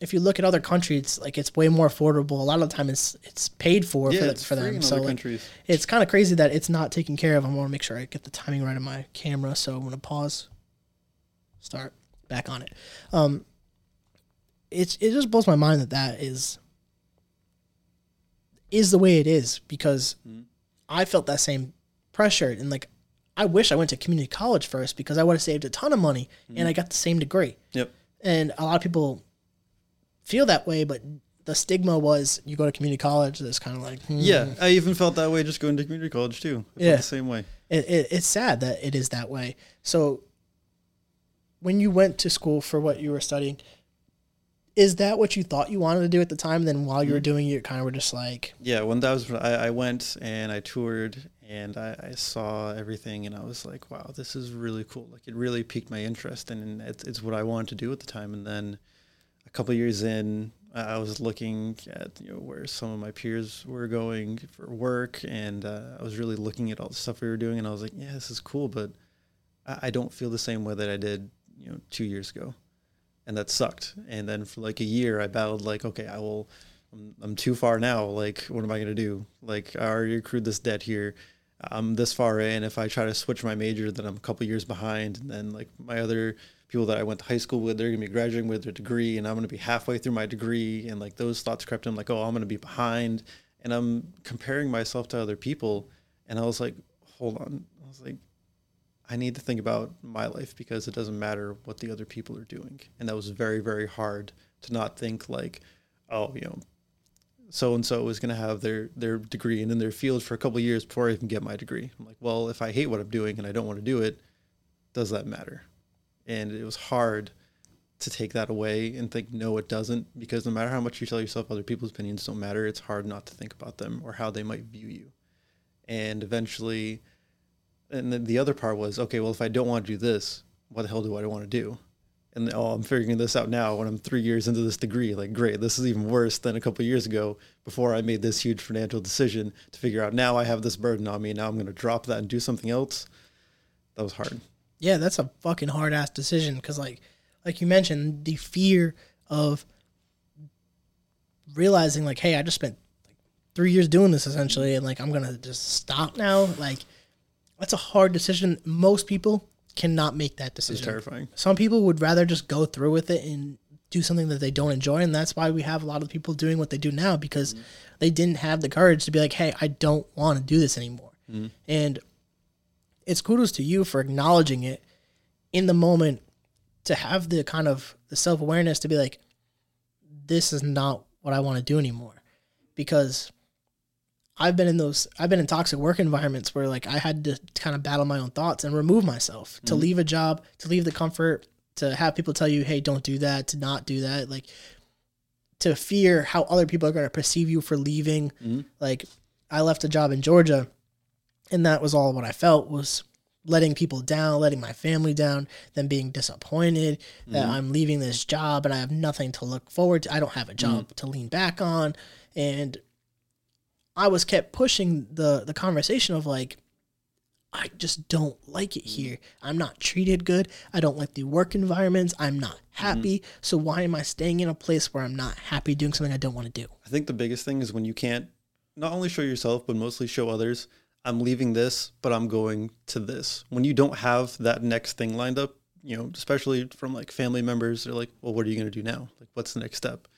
[SPEAKER 2] if you look at other countries, like it's way more affordable. A lot of the time, it's it's paid for
[SPEAKER 3] Yeah,
[SPEAKER 2] for,
[SPEAKER 3] it's
[SPEAKER 2] for them. So like,
[SPEAKER 3] countries.
[SPEAKER 2] it's kind of crazy that it's not taken care of. I want to make sure I get the timing right on my camera. So I'm gonna pause. Start back on it. Um, it's it just blows my mind that that is is the way it is because I felt that same pressure and like I wish I went to community college first because I would have saved a ton of money and I got the same degree.
[SPEAKER 3] Yep.
[SPEAKER 2] And a lot of people feel that way, but the stigma was you go to community college. It's kind of like hmm.
[SPEAKER 3] Yeah, I even felt that way just going to community college too. I felt
[SPEAKER 2] Yeah.
[SPEAKER 3] the same way.
[SPEAKER 2] it, it, it's sad that it is that way. So, when you went to school for what you were studying, is that what you thought you wanted to do at the time? Then while you were doing it, you kind of were just like,
[SPEAKER 3] Yeah, when that was, I, I went and I toured and I, I saw everything and I was like, wow, this is really cool. Like it really piqued my interest and it's, it's what I wanted to do at the time. And then a couple years in, I was looking at you know where some of my peers were going for work, and uh, I was really looking at all the stuff we were doing, and I was like, yeah, this is cool, but I, I don't feel the same way that I did you know two years ago, and that sucked. And then for like a year, I battled like, okay, I will. I'm, I'm too far now. Like, what am I gonna do? Like, I already accrued this debt here. I'm this far in. If I try to switch my major, then I'm a couple years behind. And then like my other people that I went to high school with, they're gonna be graduating with their degree, and I'm gonna be halfway through my degree. And like those thoughts crept in, like, oh, I'm gonna be behind. And I'm comparing myself to other people. And I was like, hold on. I was like, I need to think about my life because it doesn't matter what the other people are doing. And that was very, very hard to not think like, oh, you know, so and so is going to have their their degree and in their field for a couple years before I even get my degree. I'm like, well, if I hate what I'm doing and I don't want to do it, does that matter? And it was hard to take that away and think no, it doesn't, because no matter how much you tell yourself other people's opinions don't matter, it's hard not to think about them or how they might view you. And eventually, and then the other part was, okay, well, if I don't want to do this, what the hell do I want to do? And oh, I'm figuring this out now when I'm three years into this degree. Like, great, this is even worse than a couple years ago before I made this huge financial decision to figure out now I have this burden on me. Now I'm going to drop that and do something else. That was hard.
[SPEAKER 2] Yeah, that's a fucking hard ass decision because like, like you mentioned, the fear of realizing like, hey, I just spent like three years doing this essentially, and like I'm gonna just stop now. Like, that's a hard decision. Most people cannot make that
[SPEAKER 3] It's
[SPEAKER 2] decision.
[SPEAKER 3] terrifying.
[SPEAKER 2] Some people would rather just go through with it and do something that they don't enjoy, and that's why we have a lot of people doing what they do now because mm-hmm. they didn't have the courage to be like, "Hey, I don't want to do this anymore." Mm-hmm. And it's kudos to you for acknowledging it in the moment to have the kind of the self awareness to be like, this is not what I want to do anymore, because I've been in those I've been in toxic work environments where like I had to kind of battle my own thoughts and remove myself to mm-hmm. leave a job, to leave the comfort, to have people tell you, "Hey, don't do that," to not do that, like to fear how other people are going to perceive you for leaving. Mm-hmm. Like I left a job in Georgia and that was all what I felt was letting people down, letting my family down, then being disappointed that mm-hmm. I'm leaving this job and I have nothing to look forward to. I don't have a job mm-hmm. to lean back on and I was kept pushing the the conversation of like I just don't like it mm-hmm. here. I'm not treated good. I don't like the work environments. I'm not happy. So why am I staying in a place where I'm not happy doing something I don't want to do?
[SPEAKER 3] I think the biggest thing is when you can't not only show yourself, but mostly show others, I'm leaving this, but I'm going to this. When you don't have that next thing lined up, you know, especially from like family members, they're like, well, what are you going to do now? Like, what's the next step?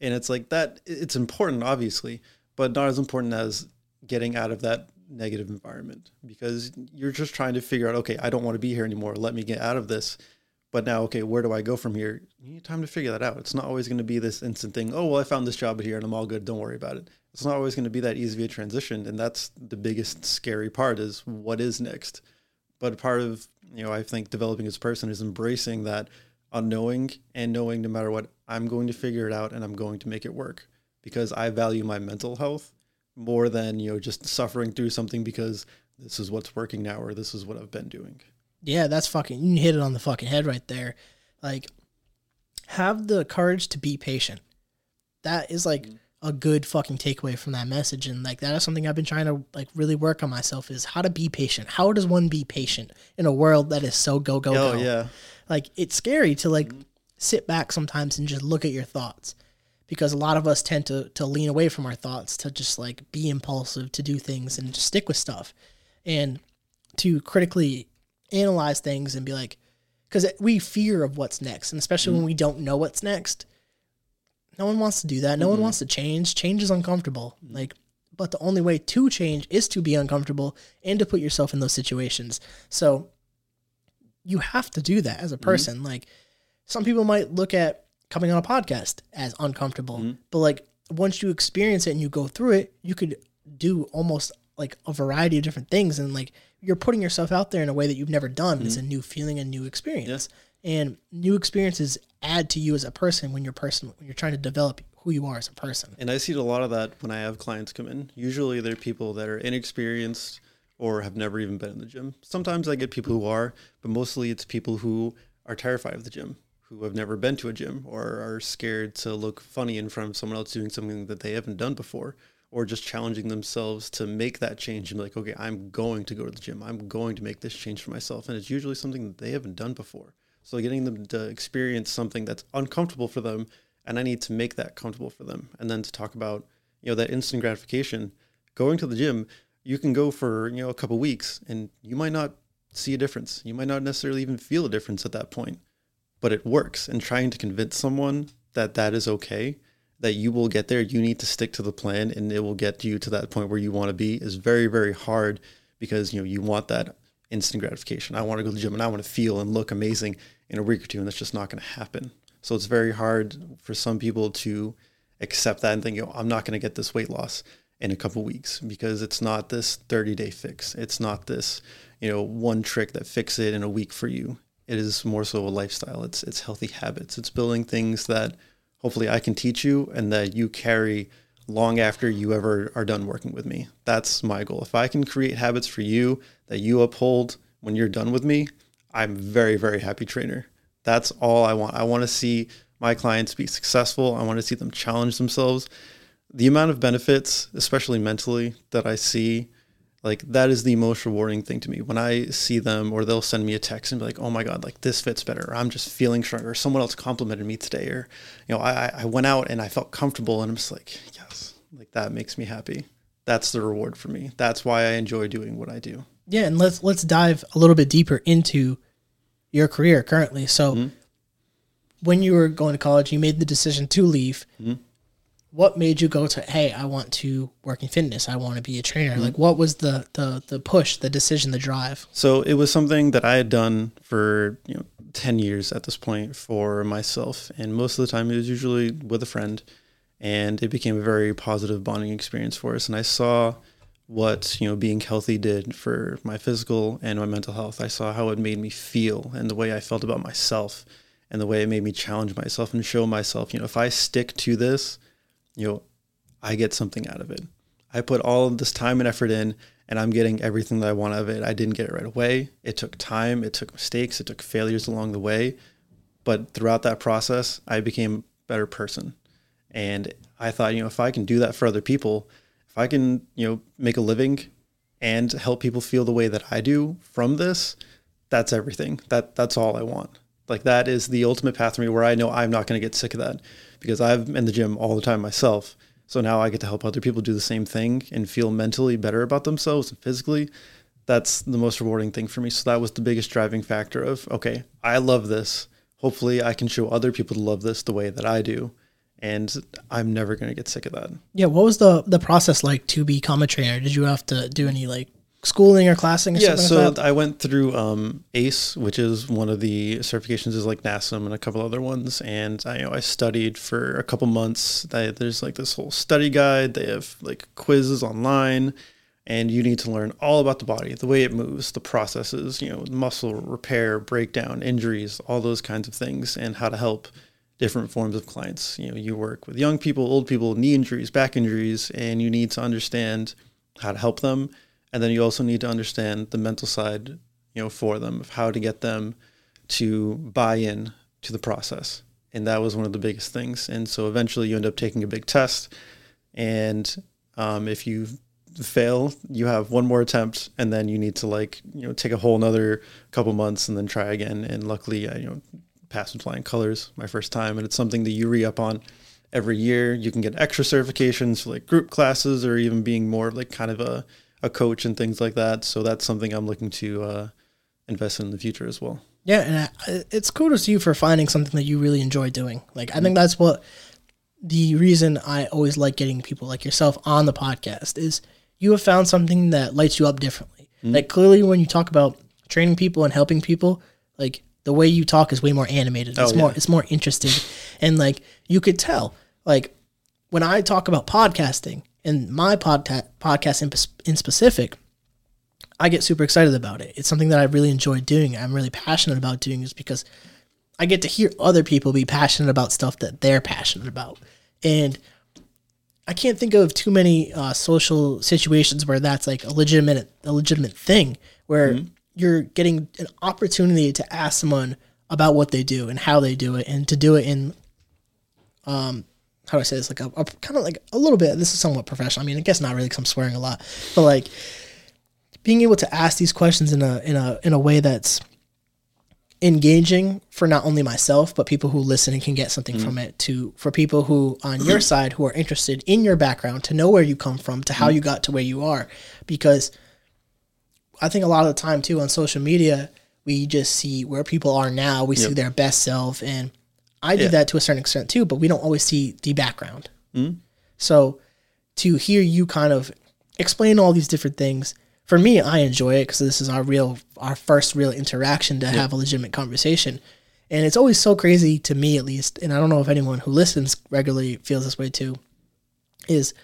[SPEAKER 3] And it's like that, it's important, obviously, but not as important as getting out of that negative environment because you're just trying to figure out, okay, I don't want to be here anymore. Let me get out of this. But now, okay, where do I go from here? You need time to figure that out. It's not always going to be this instant thing. Oh, well, I found this job here and I'm all good. Don't worry about it. It's not always going to be that easy of a transition. And that's the biggest scary part is what is next. But part of, you know, I think developing as a person is embracing that unknowing and knowing no matter what, I'm going to figure it out and I'm going to make it work because I value my mental health more than, you know, just suffering through something because this is what's working now or this is what I've been doing.
[SPEAKER 2] Yeah, that's fucking you hit it on the fucking head right there. Like have the courage to be patient. That is like mm. A good fucking takeaway from that message and like that is something I've been trying to like really work on myself is how to be patient. How does one be patient in a world that is so go go
[SPEAKER 3] Oh,
[SPEAKER 2] go?
[SPEAKER 3] yeah.
[SPEAKER 2] Like it's scary to like sit back sometimes and just look at your thoughts because a lot of us tend to to lean away from our thoughts to just like be impulsive to do things and just stick with stuff and to critically analyze things and be like because we fear of what's next and especially when mm. we don't know what's next no one wants to do that. No one mm-hmm. wants to change. Change is uncomfortable. Mm-hmm. Like but the only way to change is to be uncomfortable and to put yourself in those situations. So you have to do that as a mm-hmm. person. Like some people might look at coming on a podcast as uncomfortable but like once you experience it and you go through it you could do almost like a variety of different things. And like you're putting yourself out there in a way that you've never done. It's a new feeling a new experience and new experiences add to you as a person when you're person when you're trying to develop who you are as a person
[SPEAKER 3] And I see a lot of that when I have clients come in. Usually they're people that are inexperienced or have never even been in the gym. Sometimes I get people who are, but mostly it's people who are terrified of the gym, who have never been to a gym or are scared to look funny in front of someone else doing something that they haven't done before or just challenging themselves to make that change and be like, okay, I'm going to go to the gym. I'm going to make this change for myself. And it's usually something that they haven't done before. So getting them to experience something that's uncomfortable for them and I need to make that comfortable for them. And then to talk about, you know, that instant gratification, going to the gym, you can go for, you know, a couple weeks and you might not see a difference. You might not necessarily even feel a difference at that point, but it works. And trying to convince someone that that is okay, that you will get there, you need to stick to the plan and it will get you to that point where you want to be is very, very hard because, you know, you want that instant gratification. I want to go to the gym and I want to feel and look amazing in a week or two, and that's just not going to happen. So it's very hard for some people to accept that and think, oh, I'm not going to get this weight loss in a couple weeks because it's not this 30 day fix. It's not this, you know, one trick that fix it in a week for you. It is more so a lifestyle. It's it's healthy habits. It's building things that hopefully I can teach you and that you carry long after you ever are done working with me. That's my goal. If I can create habits for you that you uphold when you're done with me, I'm very very happy trainer. That's all I want. I want to see my clients be successful. I want to see them challenge themselves. The amount of benefits, especially mentally, that I see, like that is the most rewarding thing to me. When I see them or they'll send me a text and be like, oh my God, like this fits better. Or I'm just feeling stronger. Or someone else complimented me today. Or, you know, I, I went out and I felt comfortable and I'm just like, yes, like that makes me happy. That's the reward for me. That's why I enjoy doing what I do.
[SPEAKER 2] Yeah and let's let's dive a little bit deeper into your career currently. So mm-hmm. when you were going to college you made the decision to leave. Mm-hmm. What made you go to hey i want to work in fitness. I want to be a trainer. Mm-hmm. Like what was the, the the push the decision the drive?
[SPEAKER 3] So it was something that I had done for you know 10 years at this point for myself. And most of the time, it was usually with a friend. And it became a very positive bonding experience for us. And I saw what you know being healthy did for my physical and my mental health. I saw how it made me feel and the way I felt about myself and the way it made me challenge myself and show myself, you know, if I stick to this, you know, I get something out of it. I put all of this time and effort in and I'm getting everything that I want out of it. I didn't get it right away. It took time, it took mistakes, it took failures along the way. But throughout that process, I became a better person. And I thought, you know, if I can do that for other people, if I can, you know, make a living and help people feel the way that I do from this, that's everything. That that's all I want. Like that is the ultimate path for me where I know I'm not going to get sick of that because I'm in the gym all the time myself so now I get to help other people do the same thing and feel mentally better about themselves and physically. That's the most rewarding thing for me. So that was the biggest driving factor of, okay, I love this. Hopefully I can show other people to love this the way that I do. And I'm never going to get sick of that.
[SPEAKER 2] Yeah. What was the, the process like to become a trainer? Did you have to do any like schooling or classing? Or something?
[SPEAKER 3] yeah, so
[SPEAKER 2] like
[SPEAKER 3] I went through um, ACE, which is one of the certifications, is like NASM and a couple other ones, and I you know I studied for a couple months. I, there's like this whole study guide. They have like quizzes online, and you need to learn all about the body, the way it moves, the processes, you know, muscle repair, breakdown, injuries, all those kinds of things, and how to help different forms of clients. You know, you work with young people, old people, knee injuries, back injuries, and you need to understand how to help them. And then you also need to understand the mental side you know for them of how to get them to buy in to the process. And that was one of the biggest things. And so eventually you end up taking a big test. And um, if you fail you have one more attempt and then you need to like you know take a whole another couple months and then try again. And luckily I, you know passed with flying colors my first time and it's something that you re-up on every year you can get extra certifications for like group classes or even being more like kind of a a coach and things like that. So that's something I'm looking to uh, invest in, the future as well.
[SPEAKER 2] Yeah, and I, it's kudos to see you for finding something that you really enjoy doing. Like I think that's what the reason I always like getting people like yourself on the podcast is you have found something that lights you up differently. Mm-hmm. Like clearly when you talk about training people and helping people, like the way you talk is way more animated. It's oh, more it's more interesting. and like you could tell like when I talk about podcasting, and my podcast podcast in, in specific, I get super excited about it. It's something that I really enjoy doing. I'm really passionate about doing is because I get to hear other people be passionate about stuff that they're passionate about. And I can't think of too many uh, social situations where that's like a legitimate a legitimate thing where mm-hmm. You're getting an opportunity to ask someone about what they do and how they do it and to do it in um, how do I say this? Like a, a kind of like a little bit. This is somewhat professional. I mean, I guess not really because I'm swearing a lot, but like being able to ask these questions in a in a in a way that's engaging for not only myself but people who listen and can get something mm from it to for people who on your side who are interested in your background to know where you come from to how mm you got to where you are because i think a lot of the time too on social media we just see where people are now we yep. see their best self and I do yeah. that to a certain extent too, but we don't always see the background. Mm-hmm. So to hear you kind of explain all these different things, for me, I enjoy it because this is our real, our first real interaction to yeah. have a legitimate conversation. And it's always so crazy to me, at least, and I don't know if anyone who listens regularly feels this way too, is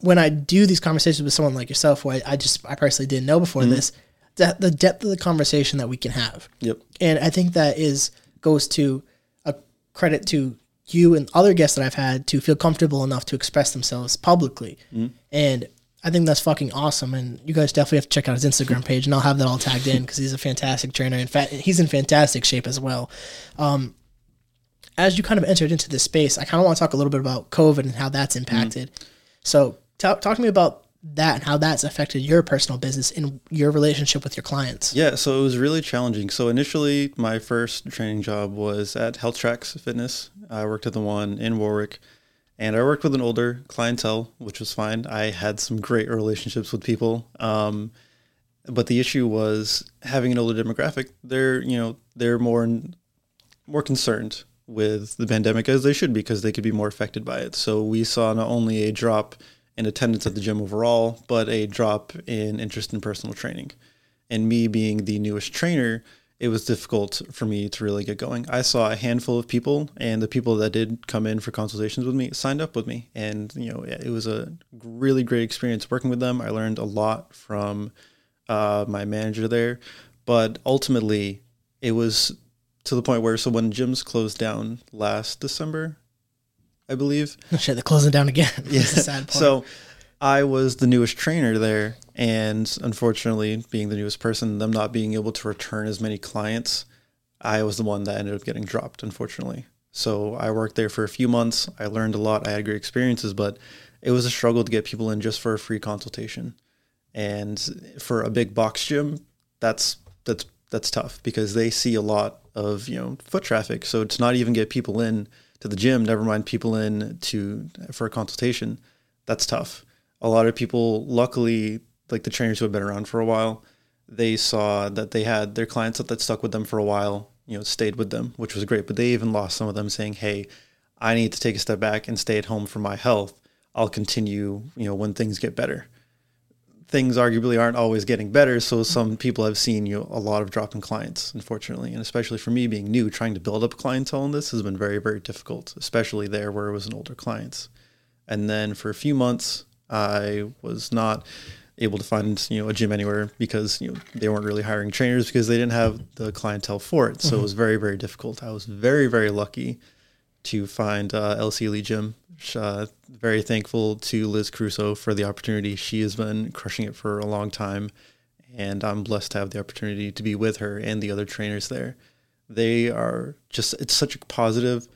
[SPEAKER 2] when I do these conversations with someone like yourself, who I, I just, I personally didn't know before mm-hmm. this, that the depth of the conversation that we can have.
[SPEAKER 3] Yep.
[SPEAKER 2] And I think that is, goes to, a credit to you and other guests that I've had to feel comfortable enough to express themselves publicly. Mm. And I think that's fucking awesome. And you guys definitely have to check out his Instagram page, and I'll have that all tagged in because he's a fantastic trainer. In fact, he's in fantastic shape as well. Um, as you kind of entered into this space, I kind of want to talk a little bit about COVID and how that's impacted. Mm. So, talk, talk to me about that and how that's affected your personal business and your relationship with your clients.
[SPEAKER 3] Yeah, so it was really challenging. So initially, my first training job was at Healthtrax Fitness. I worked at the one in Warwick, and I worked with an older clientele, which was fine. I had some great relationships with people. Um, but the issue was having an older demographic. They're you know they're more more concerned with the pandemic as they should be because they could be more affected by it. So we saw not only a drop in attendance at the gym overall, but a drop in interest in personal training. And me being the newest trainer, it was difficult for me to really get going. I saw a handful of people, and the people that did come in for consultations with me signed up with me, and you know it was a really great experience working with them. I learned a lot from uh, my manager there, but ultimately it was to the point where so when gyms closed down last December, I believe.
[SPEAKER 2] Shit, they're closing down again.
[SPEAKER 3] Yeah.
[SPEAKER 2] Sad part.
[SPEAKER 3] So I was the newest trainer there, and unfortunately, being the newest person, them not being able to return as many clients, I was the one that ended up getting dropped, unfortunately. So I worked there for a few months. I learned a lot. I had great experiences, but it was a struggle to get people in just for a free consultation. And for a big box gym, that's that's that's tough because they see a lot of you know foot traffic. So to not even get people in to the gym, never mind people in to for a consultation, that's tough. A lot of people, luckily, like the trainers who have been around for a while, they saw that they had their clients that, that stuck with them for a while, you know, stayed with them, which was great. But they even lost some of them saying, "Hey, I need to take a step back and stay at home for my health. I'll continue, you know, when things get better." Things arguably aren't always getting better, so some people have seen you know, a lot of drop in clients, unfortunately, and especially for me being new, trying to build up clientele in this has been very, very difficult, especially there where it was an older clients. And then for a few months, I was not able to find you know a gym anywhere because you know they weren't really hiring trainers because they didn't have the clientele for it. So it mm-hmm. was very very difficult. I was very very lucky to find uh, LC Lee Gym. Uh, very thankful to Liz Crusoe for the opportunity. She has been crushing it for a long time, and I'm blessed to have the opportunity to be with her and the other trainers there. They are just it's such a positive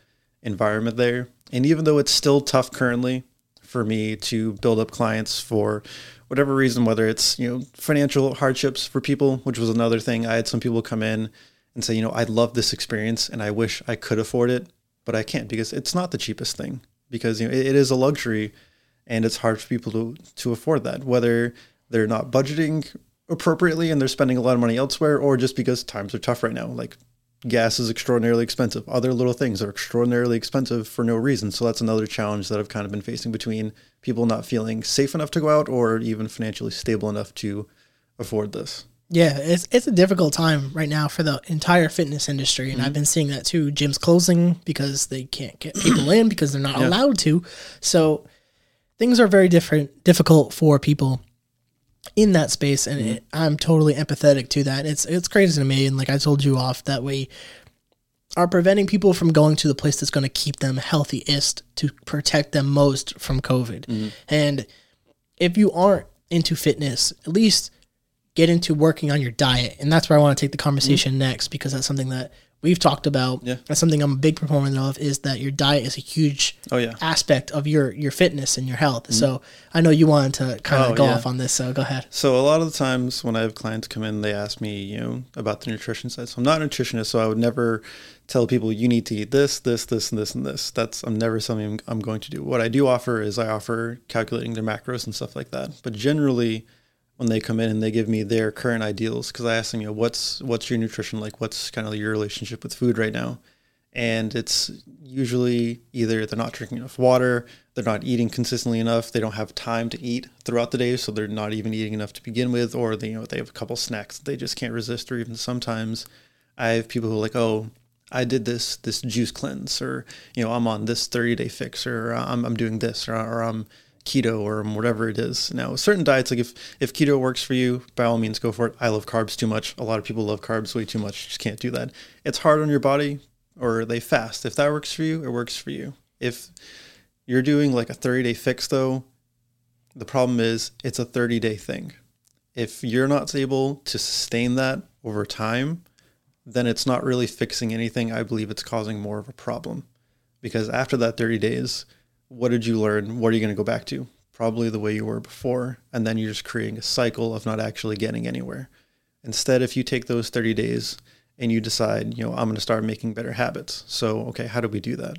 [SPEAKER 3] environment there, and even though it's still tough currently for me to build up clients for whatever reason, whether it's you know financial hardships for people, which was another thing. I had some people come in and say, you know, I love this experience and I wish I could afford it, but I can't because it's not the cheapest thing. Because you know it, it is a luxury, and it's hard for people to to afford that. Whether they're not budgeting appropriately and they're spending a lot of money elsewhere, or just because times are tough right now. Like gas is extraordinarily expensive. Other little things are extraordinarily expensive for no reason. So that's another challenge that I've kind of been facing between people not feeling safe enough to go out or even financially stable enough to afford this.
[SPEAKER 2] Yeah, it's it's a difficult time right now for the entire fitness industry, and I've mm-hmm. been seeing that too. Gyms closing because they can't get people in because they're not
[SPEAKER 3] Yeah.
[SPEAKER 2] allowed to. So things are very different, difficult for people in that space, and mm-hmm. it, I'm totally empathetic to that. It's it's crazy to me, and like I told you off that we are preventing people from going to the place that's going to keep them healthiest to protect them most from COVID. Mm-hmm. And if you aren't into fitness, at least get into working on your diet. And that's where I want to take the mm-hmm. conversation next because that's something that we've talked about.
[SPEAKER 3] Yeah.
[SPEAKER 2] That's something I'm a big proponent of is that your diet is a huge
[SPEAKER 3] Oh yeah.
[SPEAKER 2] aspect of your your fitness and your health. Mm-hmm. So I know you wanted to kind of
[SPEAKER 3] Oh,
[SPEAKER 2] go
[SPEAKER 3] yeah.
[SPEAKER 2] off on this, so go ahead.
[SPEAKER 3] So a lot of the times when I have clients come in, they ask me, you know, about the nutrition side. So I'm not a nutritionist, so I would never tell people you need to eat this, this, this, and this, and this. That's I'm never something I'm, I'm going to do. What I do offer is I offer calculating their macros and stuff like that. But generally, when they come in and they give me their current ideals, because I ask them, you know, what's what's your nutrition like? What's kind of your relationship with food right now? and it's usually either they're not drinking enough water, they're not eating consistently enough, they don't have time to eat throughout the day, so they're not even eating enough to begin with, or they you know they have a couple snacks they just can't resist, or even sometimes I have people who are like, oh, I did this this juice cleanse, or you know I'm on this 30 day fix, or I'm I'm doing this, or, or I'm keto or whatever it is. Now, certain diets, like if if keto works for you, by all means go for it. I love carbs too much. A lot of people love carbs way too much. Just can't do that. It's hard on your body, or they fast. If that works for you, it works for you. If you're doing like a 30 day fix though, the problem is it's a 30 day thing. If you're not able to sustain that over time, then it's not really fixing anything. I believe it's causing more of a problem. Because after that 30 days, what did you learn? What are you going to go back to? Probably the way you were before. And then you're just creating a cycle of not actually getting anywhere. Instead, if you take those 30 days and you decide, you know, I'm going to start making better habits. So, okay, how do we do that?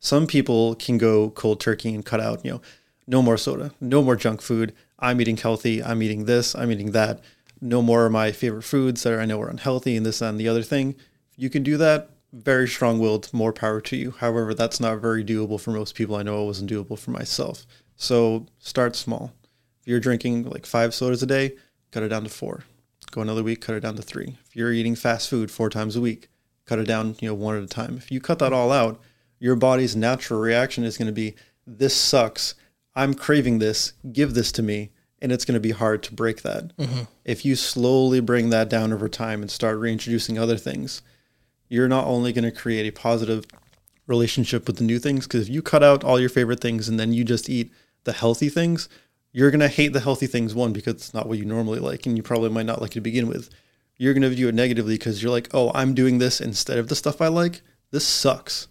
[SPEAKER 3] Some people can go cold turkey and cut out, you know, no more soda, no more junk food. I'm eating healthy. I'm eating this. I'm eating that. No more of my favorite foods that I know are unhealthy and this and the other thing. You can do that. Very strong willed, more power to you. However, that's not very doable for most people. I know it wasn't doable for myself. So start small. If you're drinking like five sodas a day, cut it down to four. go another week, cut it down to three. If you're eating fast food four times a week, cut it down, you know, one at a time. If you cut that all out, your body's natural reaction is going to be, this sucks. I'm craving this. Give this to me. And it's going to be hard to break that. Mm-hmm. If you slowly bring that down over time and start reintroducing other things, you're not only going to create a positive relationship with the new things, because if you cut out all your favorite things and then you just eat the healthy things, you're going to hate the healthy things, one, because it's not what you normally like, and you probably might not like it to begin with. You're going to view it negatively because you're like, oh, I'm doing this instead of the stuff I like. This sucks.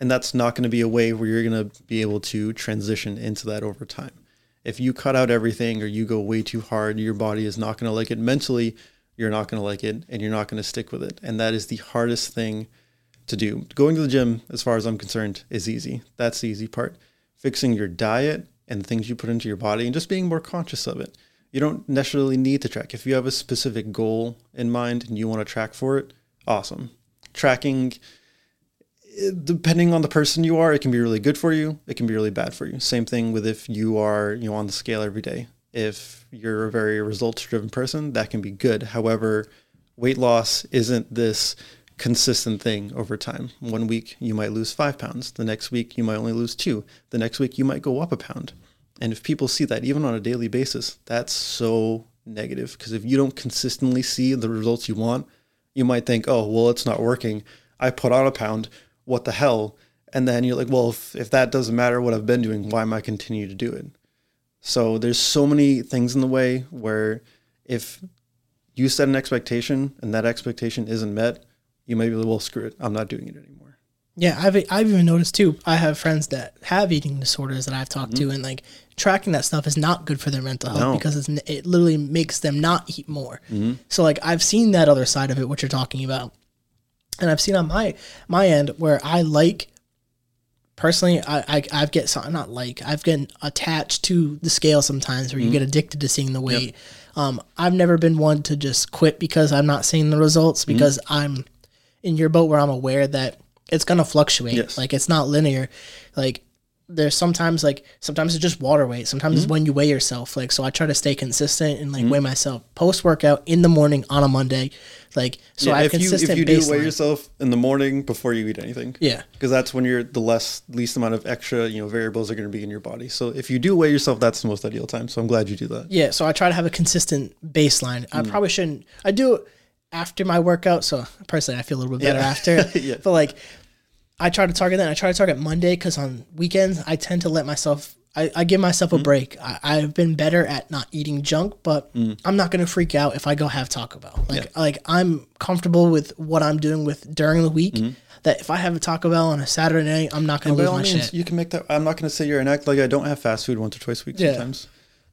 [SPEAKER 3] And that's not going to be a way where you're going to be able to transition into that over time. If you cut out everything or you go way too hard, your body is not going to like it mentally. You're not going to like it and you're not going to stick with it. And that is the hardest thing to do. Going to the gym, as far as I'm concerned, is easy. That's the easy part. Fixing your diet and the things you put into your body and just being more conscious of it. You don't necessarily need to track. If you have a specific goal in mind and you want to track for it, awesome. Tracking, depending on the person you are, it can be really good for you. It can be really bad for you. Same thing with if you are, you know, on the scale every day. If you're a very results driven person, that can be good. However, weight loss isn't this consistent thing over time. One week you might lose five pounds. The next week you might only lose two. The next week you might go up a pound. And if people see that even on a daily basis, that's so negative because if you don't consistently see the results you want, you might think, oh, well, it's not working. I put on a pound. What the hell? And then you're like, well, if, if that doesn't matter what I've been doing, why am I continue to do it? So there's so many things in the way where if you set an expectation and that expectation isn't met, you might be like, well, screw it. I'm not doing it anymore.
[SPEAKER 2] Yeah, I've I've even noticed too. I have friends that have eating disorders that I've talked to, mm-hmm. and like tracking that stuff is not good for their mental health
[SPEAKER 3] No.
[SPEAKER 2] because it's, it literally makes them not eat more. Mm-hmm. So like I've seen that other side of it, what you're talking about, and I've seen on my my end where I like personally, I, I I've get some not like I've gotten attached to the scale sometimes where you get addicted to seeing the weight. Um, I've never been one to just quit because I'm not seeing the results because I'm in your boat where I'm aware that it's gonna fluctuate.
[SPEAKER 3] Yes.
[SPEAKER 2] Like it's not linear. Like there's sometimes like sometimes it's just water weight. Sometimes it's when you weigh yourself. Like so I try to stay consistent and like weigh myself post workout in the morning on a Monday. Like so I have
[SPEAKER 3] if you
[SPEAKER 2] consistent
[SPEAKER 3] if you do weigh yourself in the morning before you eat anything,
[SPEAKER 2] Yeah.
[SPEAKER 3] because that's when you're the less least amount of extra you know variables are going to be in your body. So if you do weigh yourself, that's the most ideal time. So I'm glad you do that.
[SPEAKER 2] Yeah, so I try to have a consistent baseline.
[SPEAKER 3] Mm.
[SPEAKER 2] I probably shouldn't. I do it after my workout, so personally, I feel a little bit better
[SPEAKER 3] Yeah.
[SPEAKER 2] after.
[SPEAKER 3] Yeah.
[SPEAKER 2] But like, I try to target that. I try to target Monday because on weekends I tend to let myself. I, I give myself
[SPEAKER 3] Mm.
[SPEAKER 2] a break. I, I've been better at not eating junk, but I'm not gonna freak out if I go have Taco Bell. Like,
[SPEAKER 3] Mm. Yeah.
[SPEAKER 2] like I'm comfortable with what I'm doing with during the week.
[SPEAKER 3] Mm-hmm.
[SPEAKER 2] That if I have a Taco Bell on a Saturday night, I'm not gonna
[SPEAKER 3] By
[SPEAKER 2] lose my
[SPEAKER 3] means,
[SPEAKER 2] shit.
[SPEAKER 3] you can make that. I'm not going to say you're an act like I don't have fast food once or twice a week
[SPEAKER 2] Yeah.
[SPEAKER 3] sometimes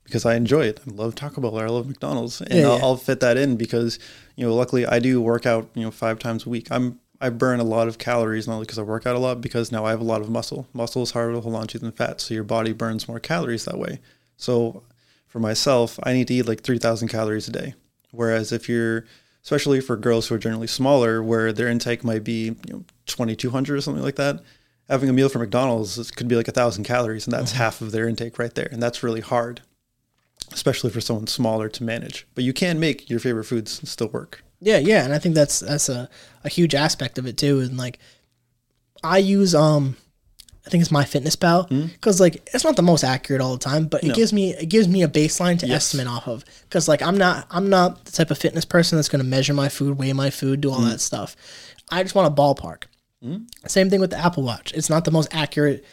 [SPEAKER 3] because I enjoy it. I love Taco Bell or I love McDonald's, and
[SPEAKER 2] Yeah,
[SPEAKER 3] I'll,
[SPEAKER 2] yeah.
[SPEAKER 3] I'll fit that in because you know, luckily I do work out you know five times a week. I'm I burn a lot of calories not only because I work out a lot, because now I have a lot of muscle. Muscle is harder to hold on to than fat, so your body burns more calories that way. So for myself, I need to eat like 3,000 calories a day. Whereas if you're, especially for girls who are generally smaller, where their intake might be you know 2,200 or something like that, having a meal from McDonald's could be like a thousand calories, and that's mm-hmm. half of their intake right there, and that's really hard, especially for someone smaller to manage. But you can make your favorite foods still work.
[SPEAKER 2] Yeah, yeah, and I think that's that's a, a huge aspect of it too. And like, I use um, I think it's MyFitnessPal because hmm? like it's not the most accurate all the time, but it
[SPEAKER 3] No.
[SPEAKER 2] gives me it gives me a baseline to
[SPEAKER 3] Yes.
[SPEAKER 2] estimate off of. Because like I'm not I'm not the type of fitness person that's going to measure my food, weigh my food, do all hmm. that stuff. I just want a ballpark. Hmm? Same thing with the Apple Watch. It's not the most accurate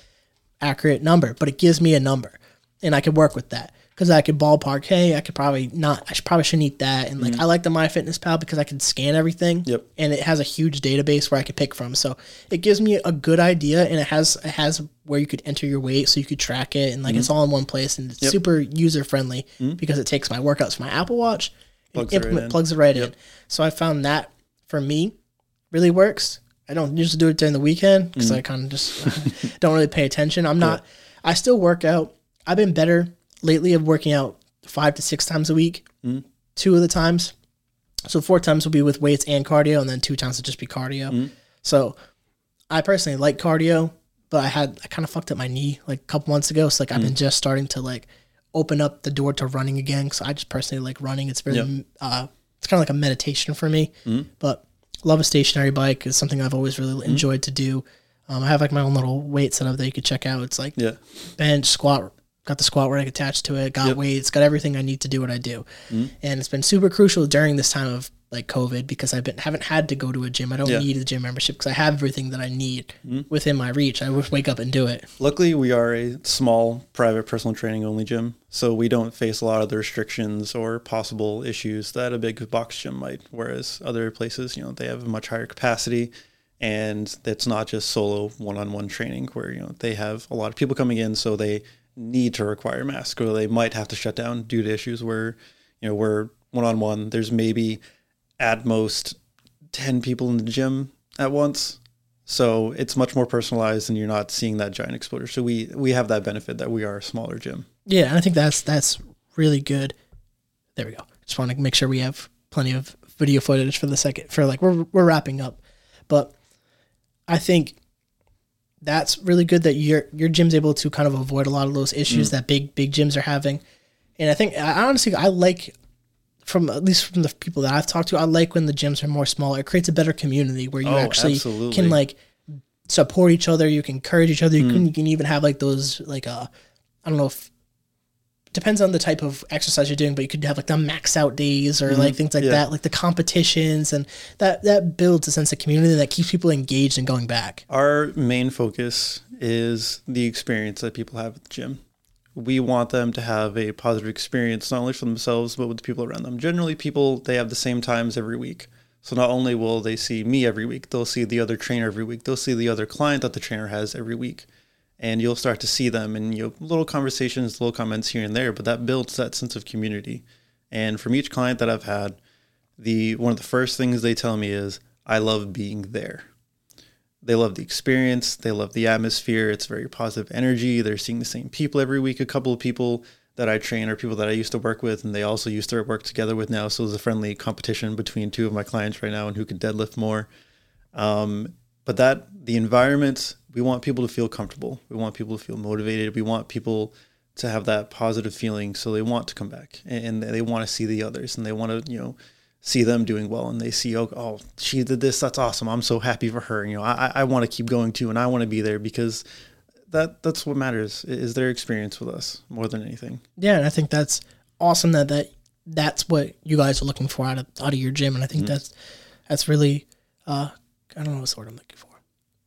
[SPEAKER 2] accurate number, but it gives me a number, and I could work with that because I could ballpark. Hey, I could probably not. I should, probably shouldn't eat that. And like mm-hmm. I like the MyFitnessPal because I can scan everything.
[SPEAKER 3] Yep.
[SPEAKER 2] And it has a huge database where I could pick from, so it gives me a good idea, and it has it has where you could enter your weight, so you could track it, and like it's mm-hmm. all in one place, and it's
[SPEAKER 3] Yep.
[SPEAKER 2] super user friendly mm-hmm. because it takes my workouts from my Apple Watch, and
[SPEAKER 3] Plugs it right
[SPEAKER 2] implement
[SPEAKER 3] in.
[SPEAKER 2] plugs it right in. So I found that for me really works. I don't usually do it during the weekend because I kind of just don't really pay attention. I'm not. I still work out. I've been better lately of working out five to six times a week. Two of the times, so four times will be with weights and cardio, and then two times will just be cardio. So I personally like cardio, but I had I kind of fucked up my knee like a couple months ago. So like I've been
[SPEAKER 3] Mm.
[SPEAKER 2] just starting to like open up the door to running again. So I just personally like running. It's very uh, it's kind of like a meditation for me. But love a stationary bike is something I've always really enjoyed to do. Um, I have like my own little weight setup that you could check out. It's like
[SPEAKER 3] Yeah.
[SPEAKER 2] bench, squat, got the squat rack attached to it, got
[SPEAKER 3] Yep.
[SPEAKER 2] weights, got everything I need to do what I do. Mm-hmm. And it's been super crucial during this time of like COVID because I've been haven't had to go to a gym. I don't
[SPEAKER 3] Yeah.
[SPEAKER 2] need a gym membership because I have everything that I need mm-hmm. within my reach. I just wake up and do it.
[SPEAKER 3] Luckily, we are a small, private, personal training only gym, so we don't face a lot of the restrictions or possible issues that a big box gym might. Whereas other places, you know, they have a much higher capacity, and it's not just solo one-on-one training where you know they have a lot of people coming in, so they need to require masks, or they might have to shut down due to issues where, you know, we're one-on-one. There's maybe at most ten people in the gym at once. So it's much more personalized, and you're not seeing that giant exposure. So we we have that benefit that we are a smaller gym.
[SPEAKER 2] Yeah, and I think that's that's really good. There we go. Just want to make sure we have plenty of video footage for the second for like we're we're wrapping up, but I think that's really good that your your gym's able to kind of avoid a lot of those issues that big big gyms are having, and I think I honestly I like from at least from the people that I've talked to I like when the gyms are more smaller. It creates a better community where you
[SPEAKER 3] Oh,
[SPEAKER 2] actually
[SPEAKER 3] absolutely.
[SPEAKER 2] can like support each other. You can encourage each other. You can you can even have like those like uh I don't know if depends on the type of exercise you're doing, but you could have like the max out days or like mm-hmm. things like
[SPEAKER 3] Yeah.
[SPEAKER 2] that, like the competitions, and that that builds a sense of community that keeps people engaged and going back.
[SPEAKER 3] Our main focus is the experience that people have at the gym. We want them to have a positive experience, not only for themselves, but with the people around them. Generally, people, they have the same times every week. So not only will they see me every week, they'll see the other trainer every week, they'll see the other client that the trainer has every week. And you'll start to see them and you little conversations, little comments here and there, but that builds that sense of community. And from each client that I've had, the one of the first things they tell me is, I love being there. They love the experience. They love the atmosphere. It's very positive energy. They're seeing the same people every week. A couple of people that i train are people that i used to work with and they also used to work together with now. So there's a friendly competition between two of my clients right now and who can deadlift more. Um, but that the environment we want people to feel comfortable. We want people to feel motivated. We want people to have that positive feeling so they want to come back and and they want to see the others and they want to you know see them doing well and they see oh, oh she did this that's awesome i'm so happy for her you know i i want to keep going too and i want to be there because that that's what matters is their experience with us more than anything.
[SPEAKER 2] Yeah, and I think that's awesome that that that's what you guys are looking for out of out of your gym, and I think that's that's really uh I don't know what's the word I'm looking for.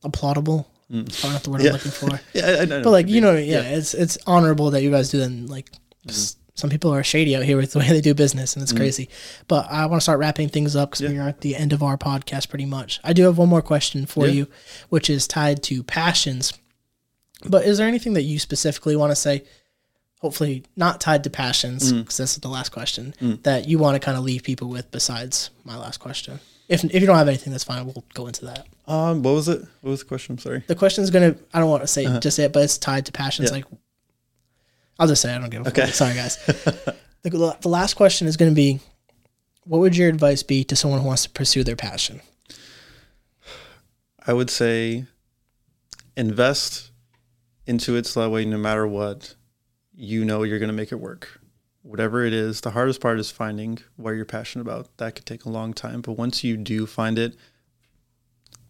[SPEAKER 2] Applaudable. Mm. It's probably not the word
[SPEAKER 3] Yeah.
[SPEAKER 2] I'm looking for.
[SPEAKER 3] yeah I, I know
[SPEAKER 2] But like you know, yeah, it's it's honorable that you guys do that. And like, mm-hmm. 'cause some people are shady out here with the way they do business, and it's mm-hmm. crazy. But I want to start wrapping things up because we are at the end of our podcast, pretty much. I do have one more question for
[SPEAKER 3] Yeah.
[SPEAKER 2] you, which is tied to passions. But is there anything that you specifically want to say? Hopefully, not tied to passions, mm. because this is the last question mm. that you want to kind of leave people with. Besides my last question, if if you don't have anything, that's fine. We'll go into that.
[SPEAKER 3] um what was it what was the question i'm sorry
[SPEAKER 2] The question's gonna. I don't want to say just it, but it's tied to passions.
[SPEAKER 3] Yeah.
[SPEAKER 2] Like, I'll just say I don't give a
[SPEAKER 3] Okay.
[SPEAKER 2] fuck. Sorry, guys. the, the last question is gonna be, what would your advice be to someone who wants to pursue their passion?
[SPEAKER 3] i would say invest into it so that way no matter what you know you're going to make it work whatever it is the hardest part is finding what you're passionate about. That could take a long time but once you do find it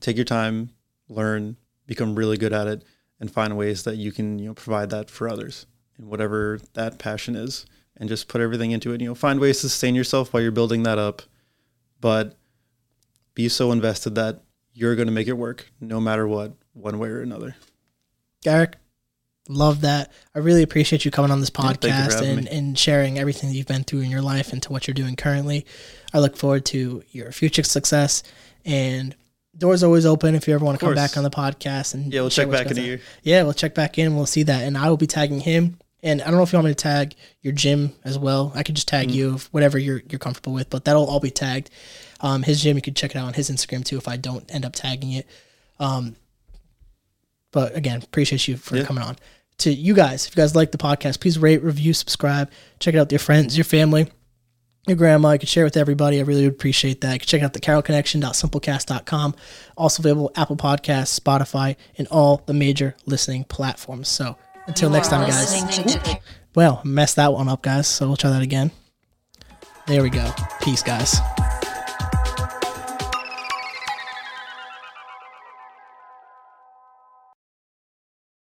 [SPEAKER 3] take your time learn become really good at it and find ways that you can you know provide that for others and whatever that passion is and just put everything into it. You know find ways to sustain yourself while you're building that up but be so invested that you're going to make it work no matter what one way or another.
[SPEAKER 2] Garrick, love that. I really appreciate you coming on this
[SPEAKER 3] thank you for
[SPEAKER 2] podcast
[SPEAKER 3] having
[SPEAKER 2] and,
[SPEAKER 3] me.
[SPEAKER 2] and sharing everything that you've been through in your life and to what you're doing currently. I look forward to your future success and doors always open if you ever want to come back on the podcast and
[SPEAKER 3] yeah we'll check back in a year
[SPEAKER 2] Yeah, we'll check back in and we'll see that. And I will be tagging him. And I don't know if you want me to tag your gym as well. I could just tag
[SPEAKER 3] Mm.
[SPEAKER 2] you, whatever you're you're comfortable with. But that'll all be tagged. Um, his gym, you could check it out on his Instagram too. If I don't end up tagging it. Um, but again, appreciate you for
[SPEAKER 3] Yeah.
[SPEAKER 2] coming on. To you guys, if you guys like the podcast, please rate, review, subscribe, check it out with your friends, your family, your grandma. You can share it with everybody. I really would appreciate that. You can check out the carrollconnection.simplecast.com. Also available Apple Podcasts, Spotify, and all the major listening platforms. So until next time, guys.
[SPEAKER 1] Listening to the
[SPEAKER 2] Well, messed that one up, guys. So we'll try that again. There we go. Peace, guys.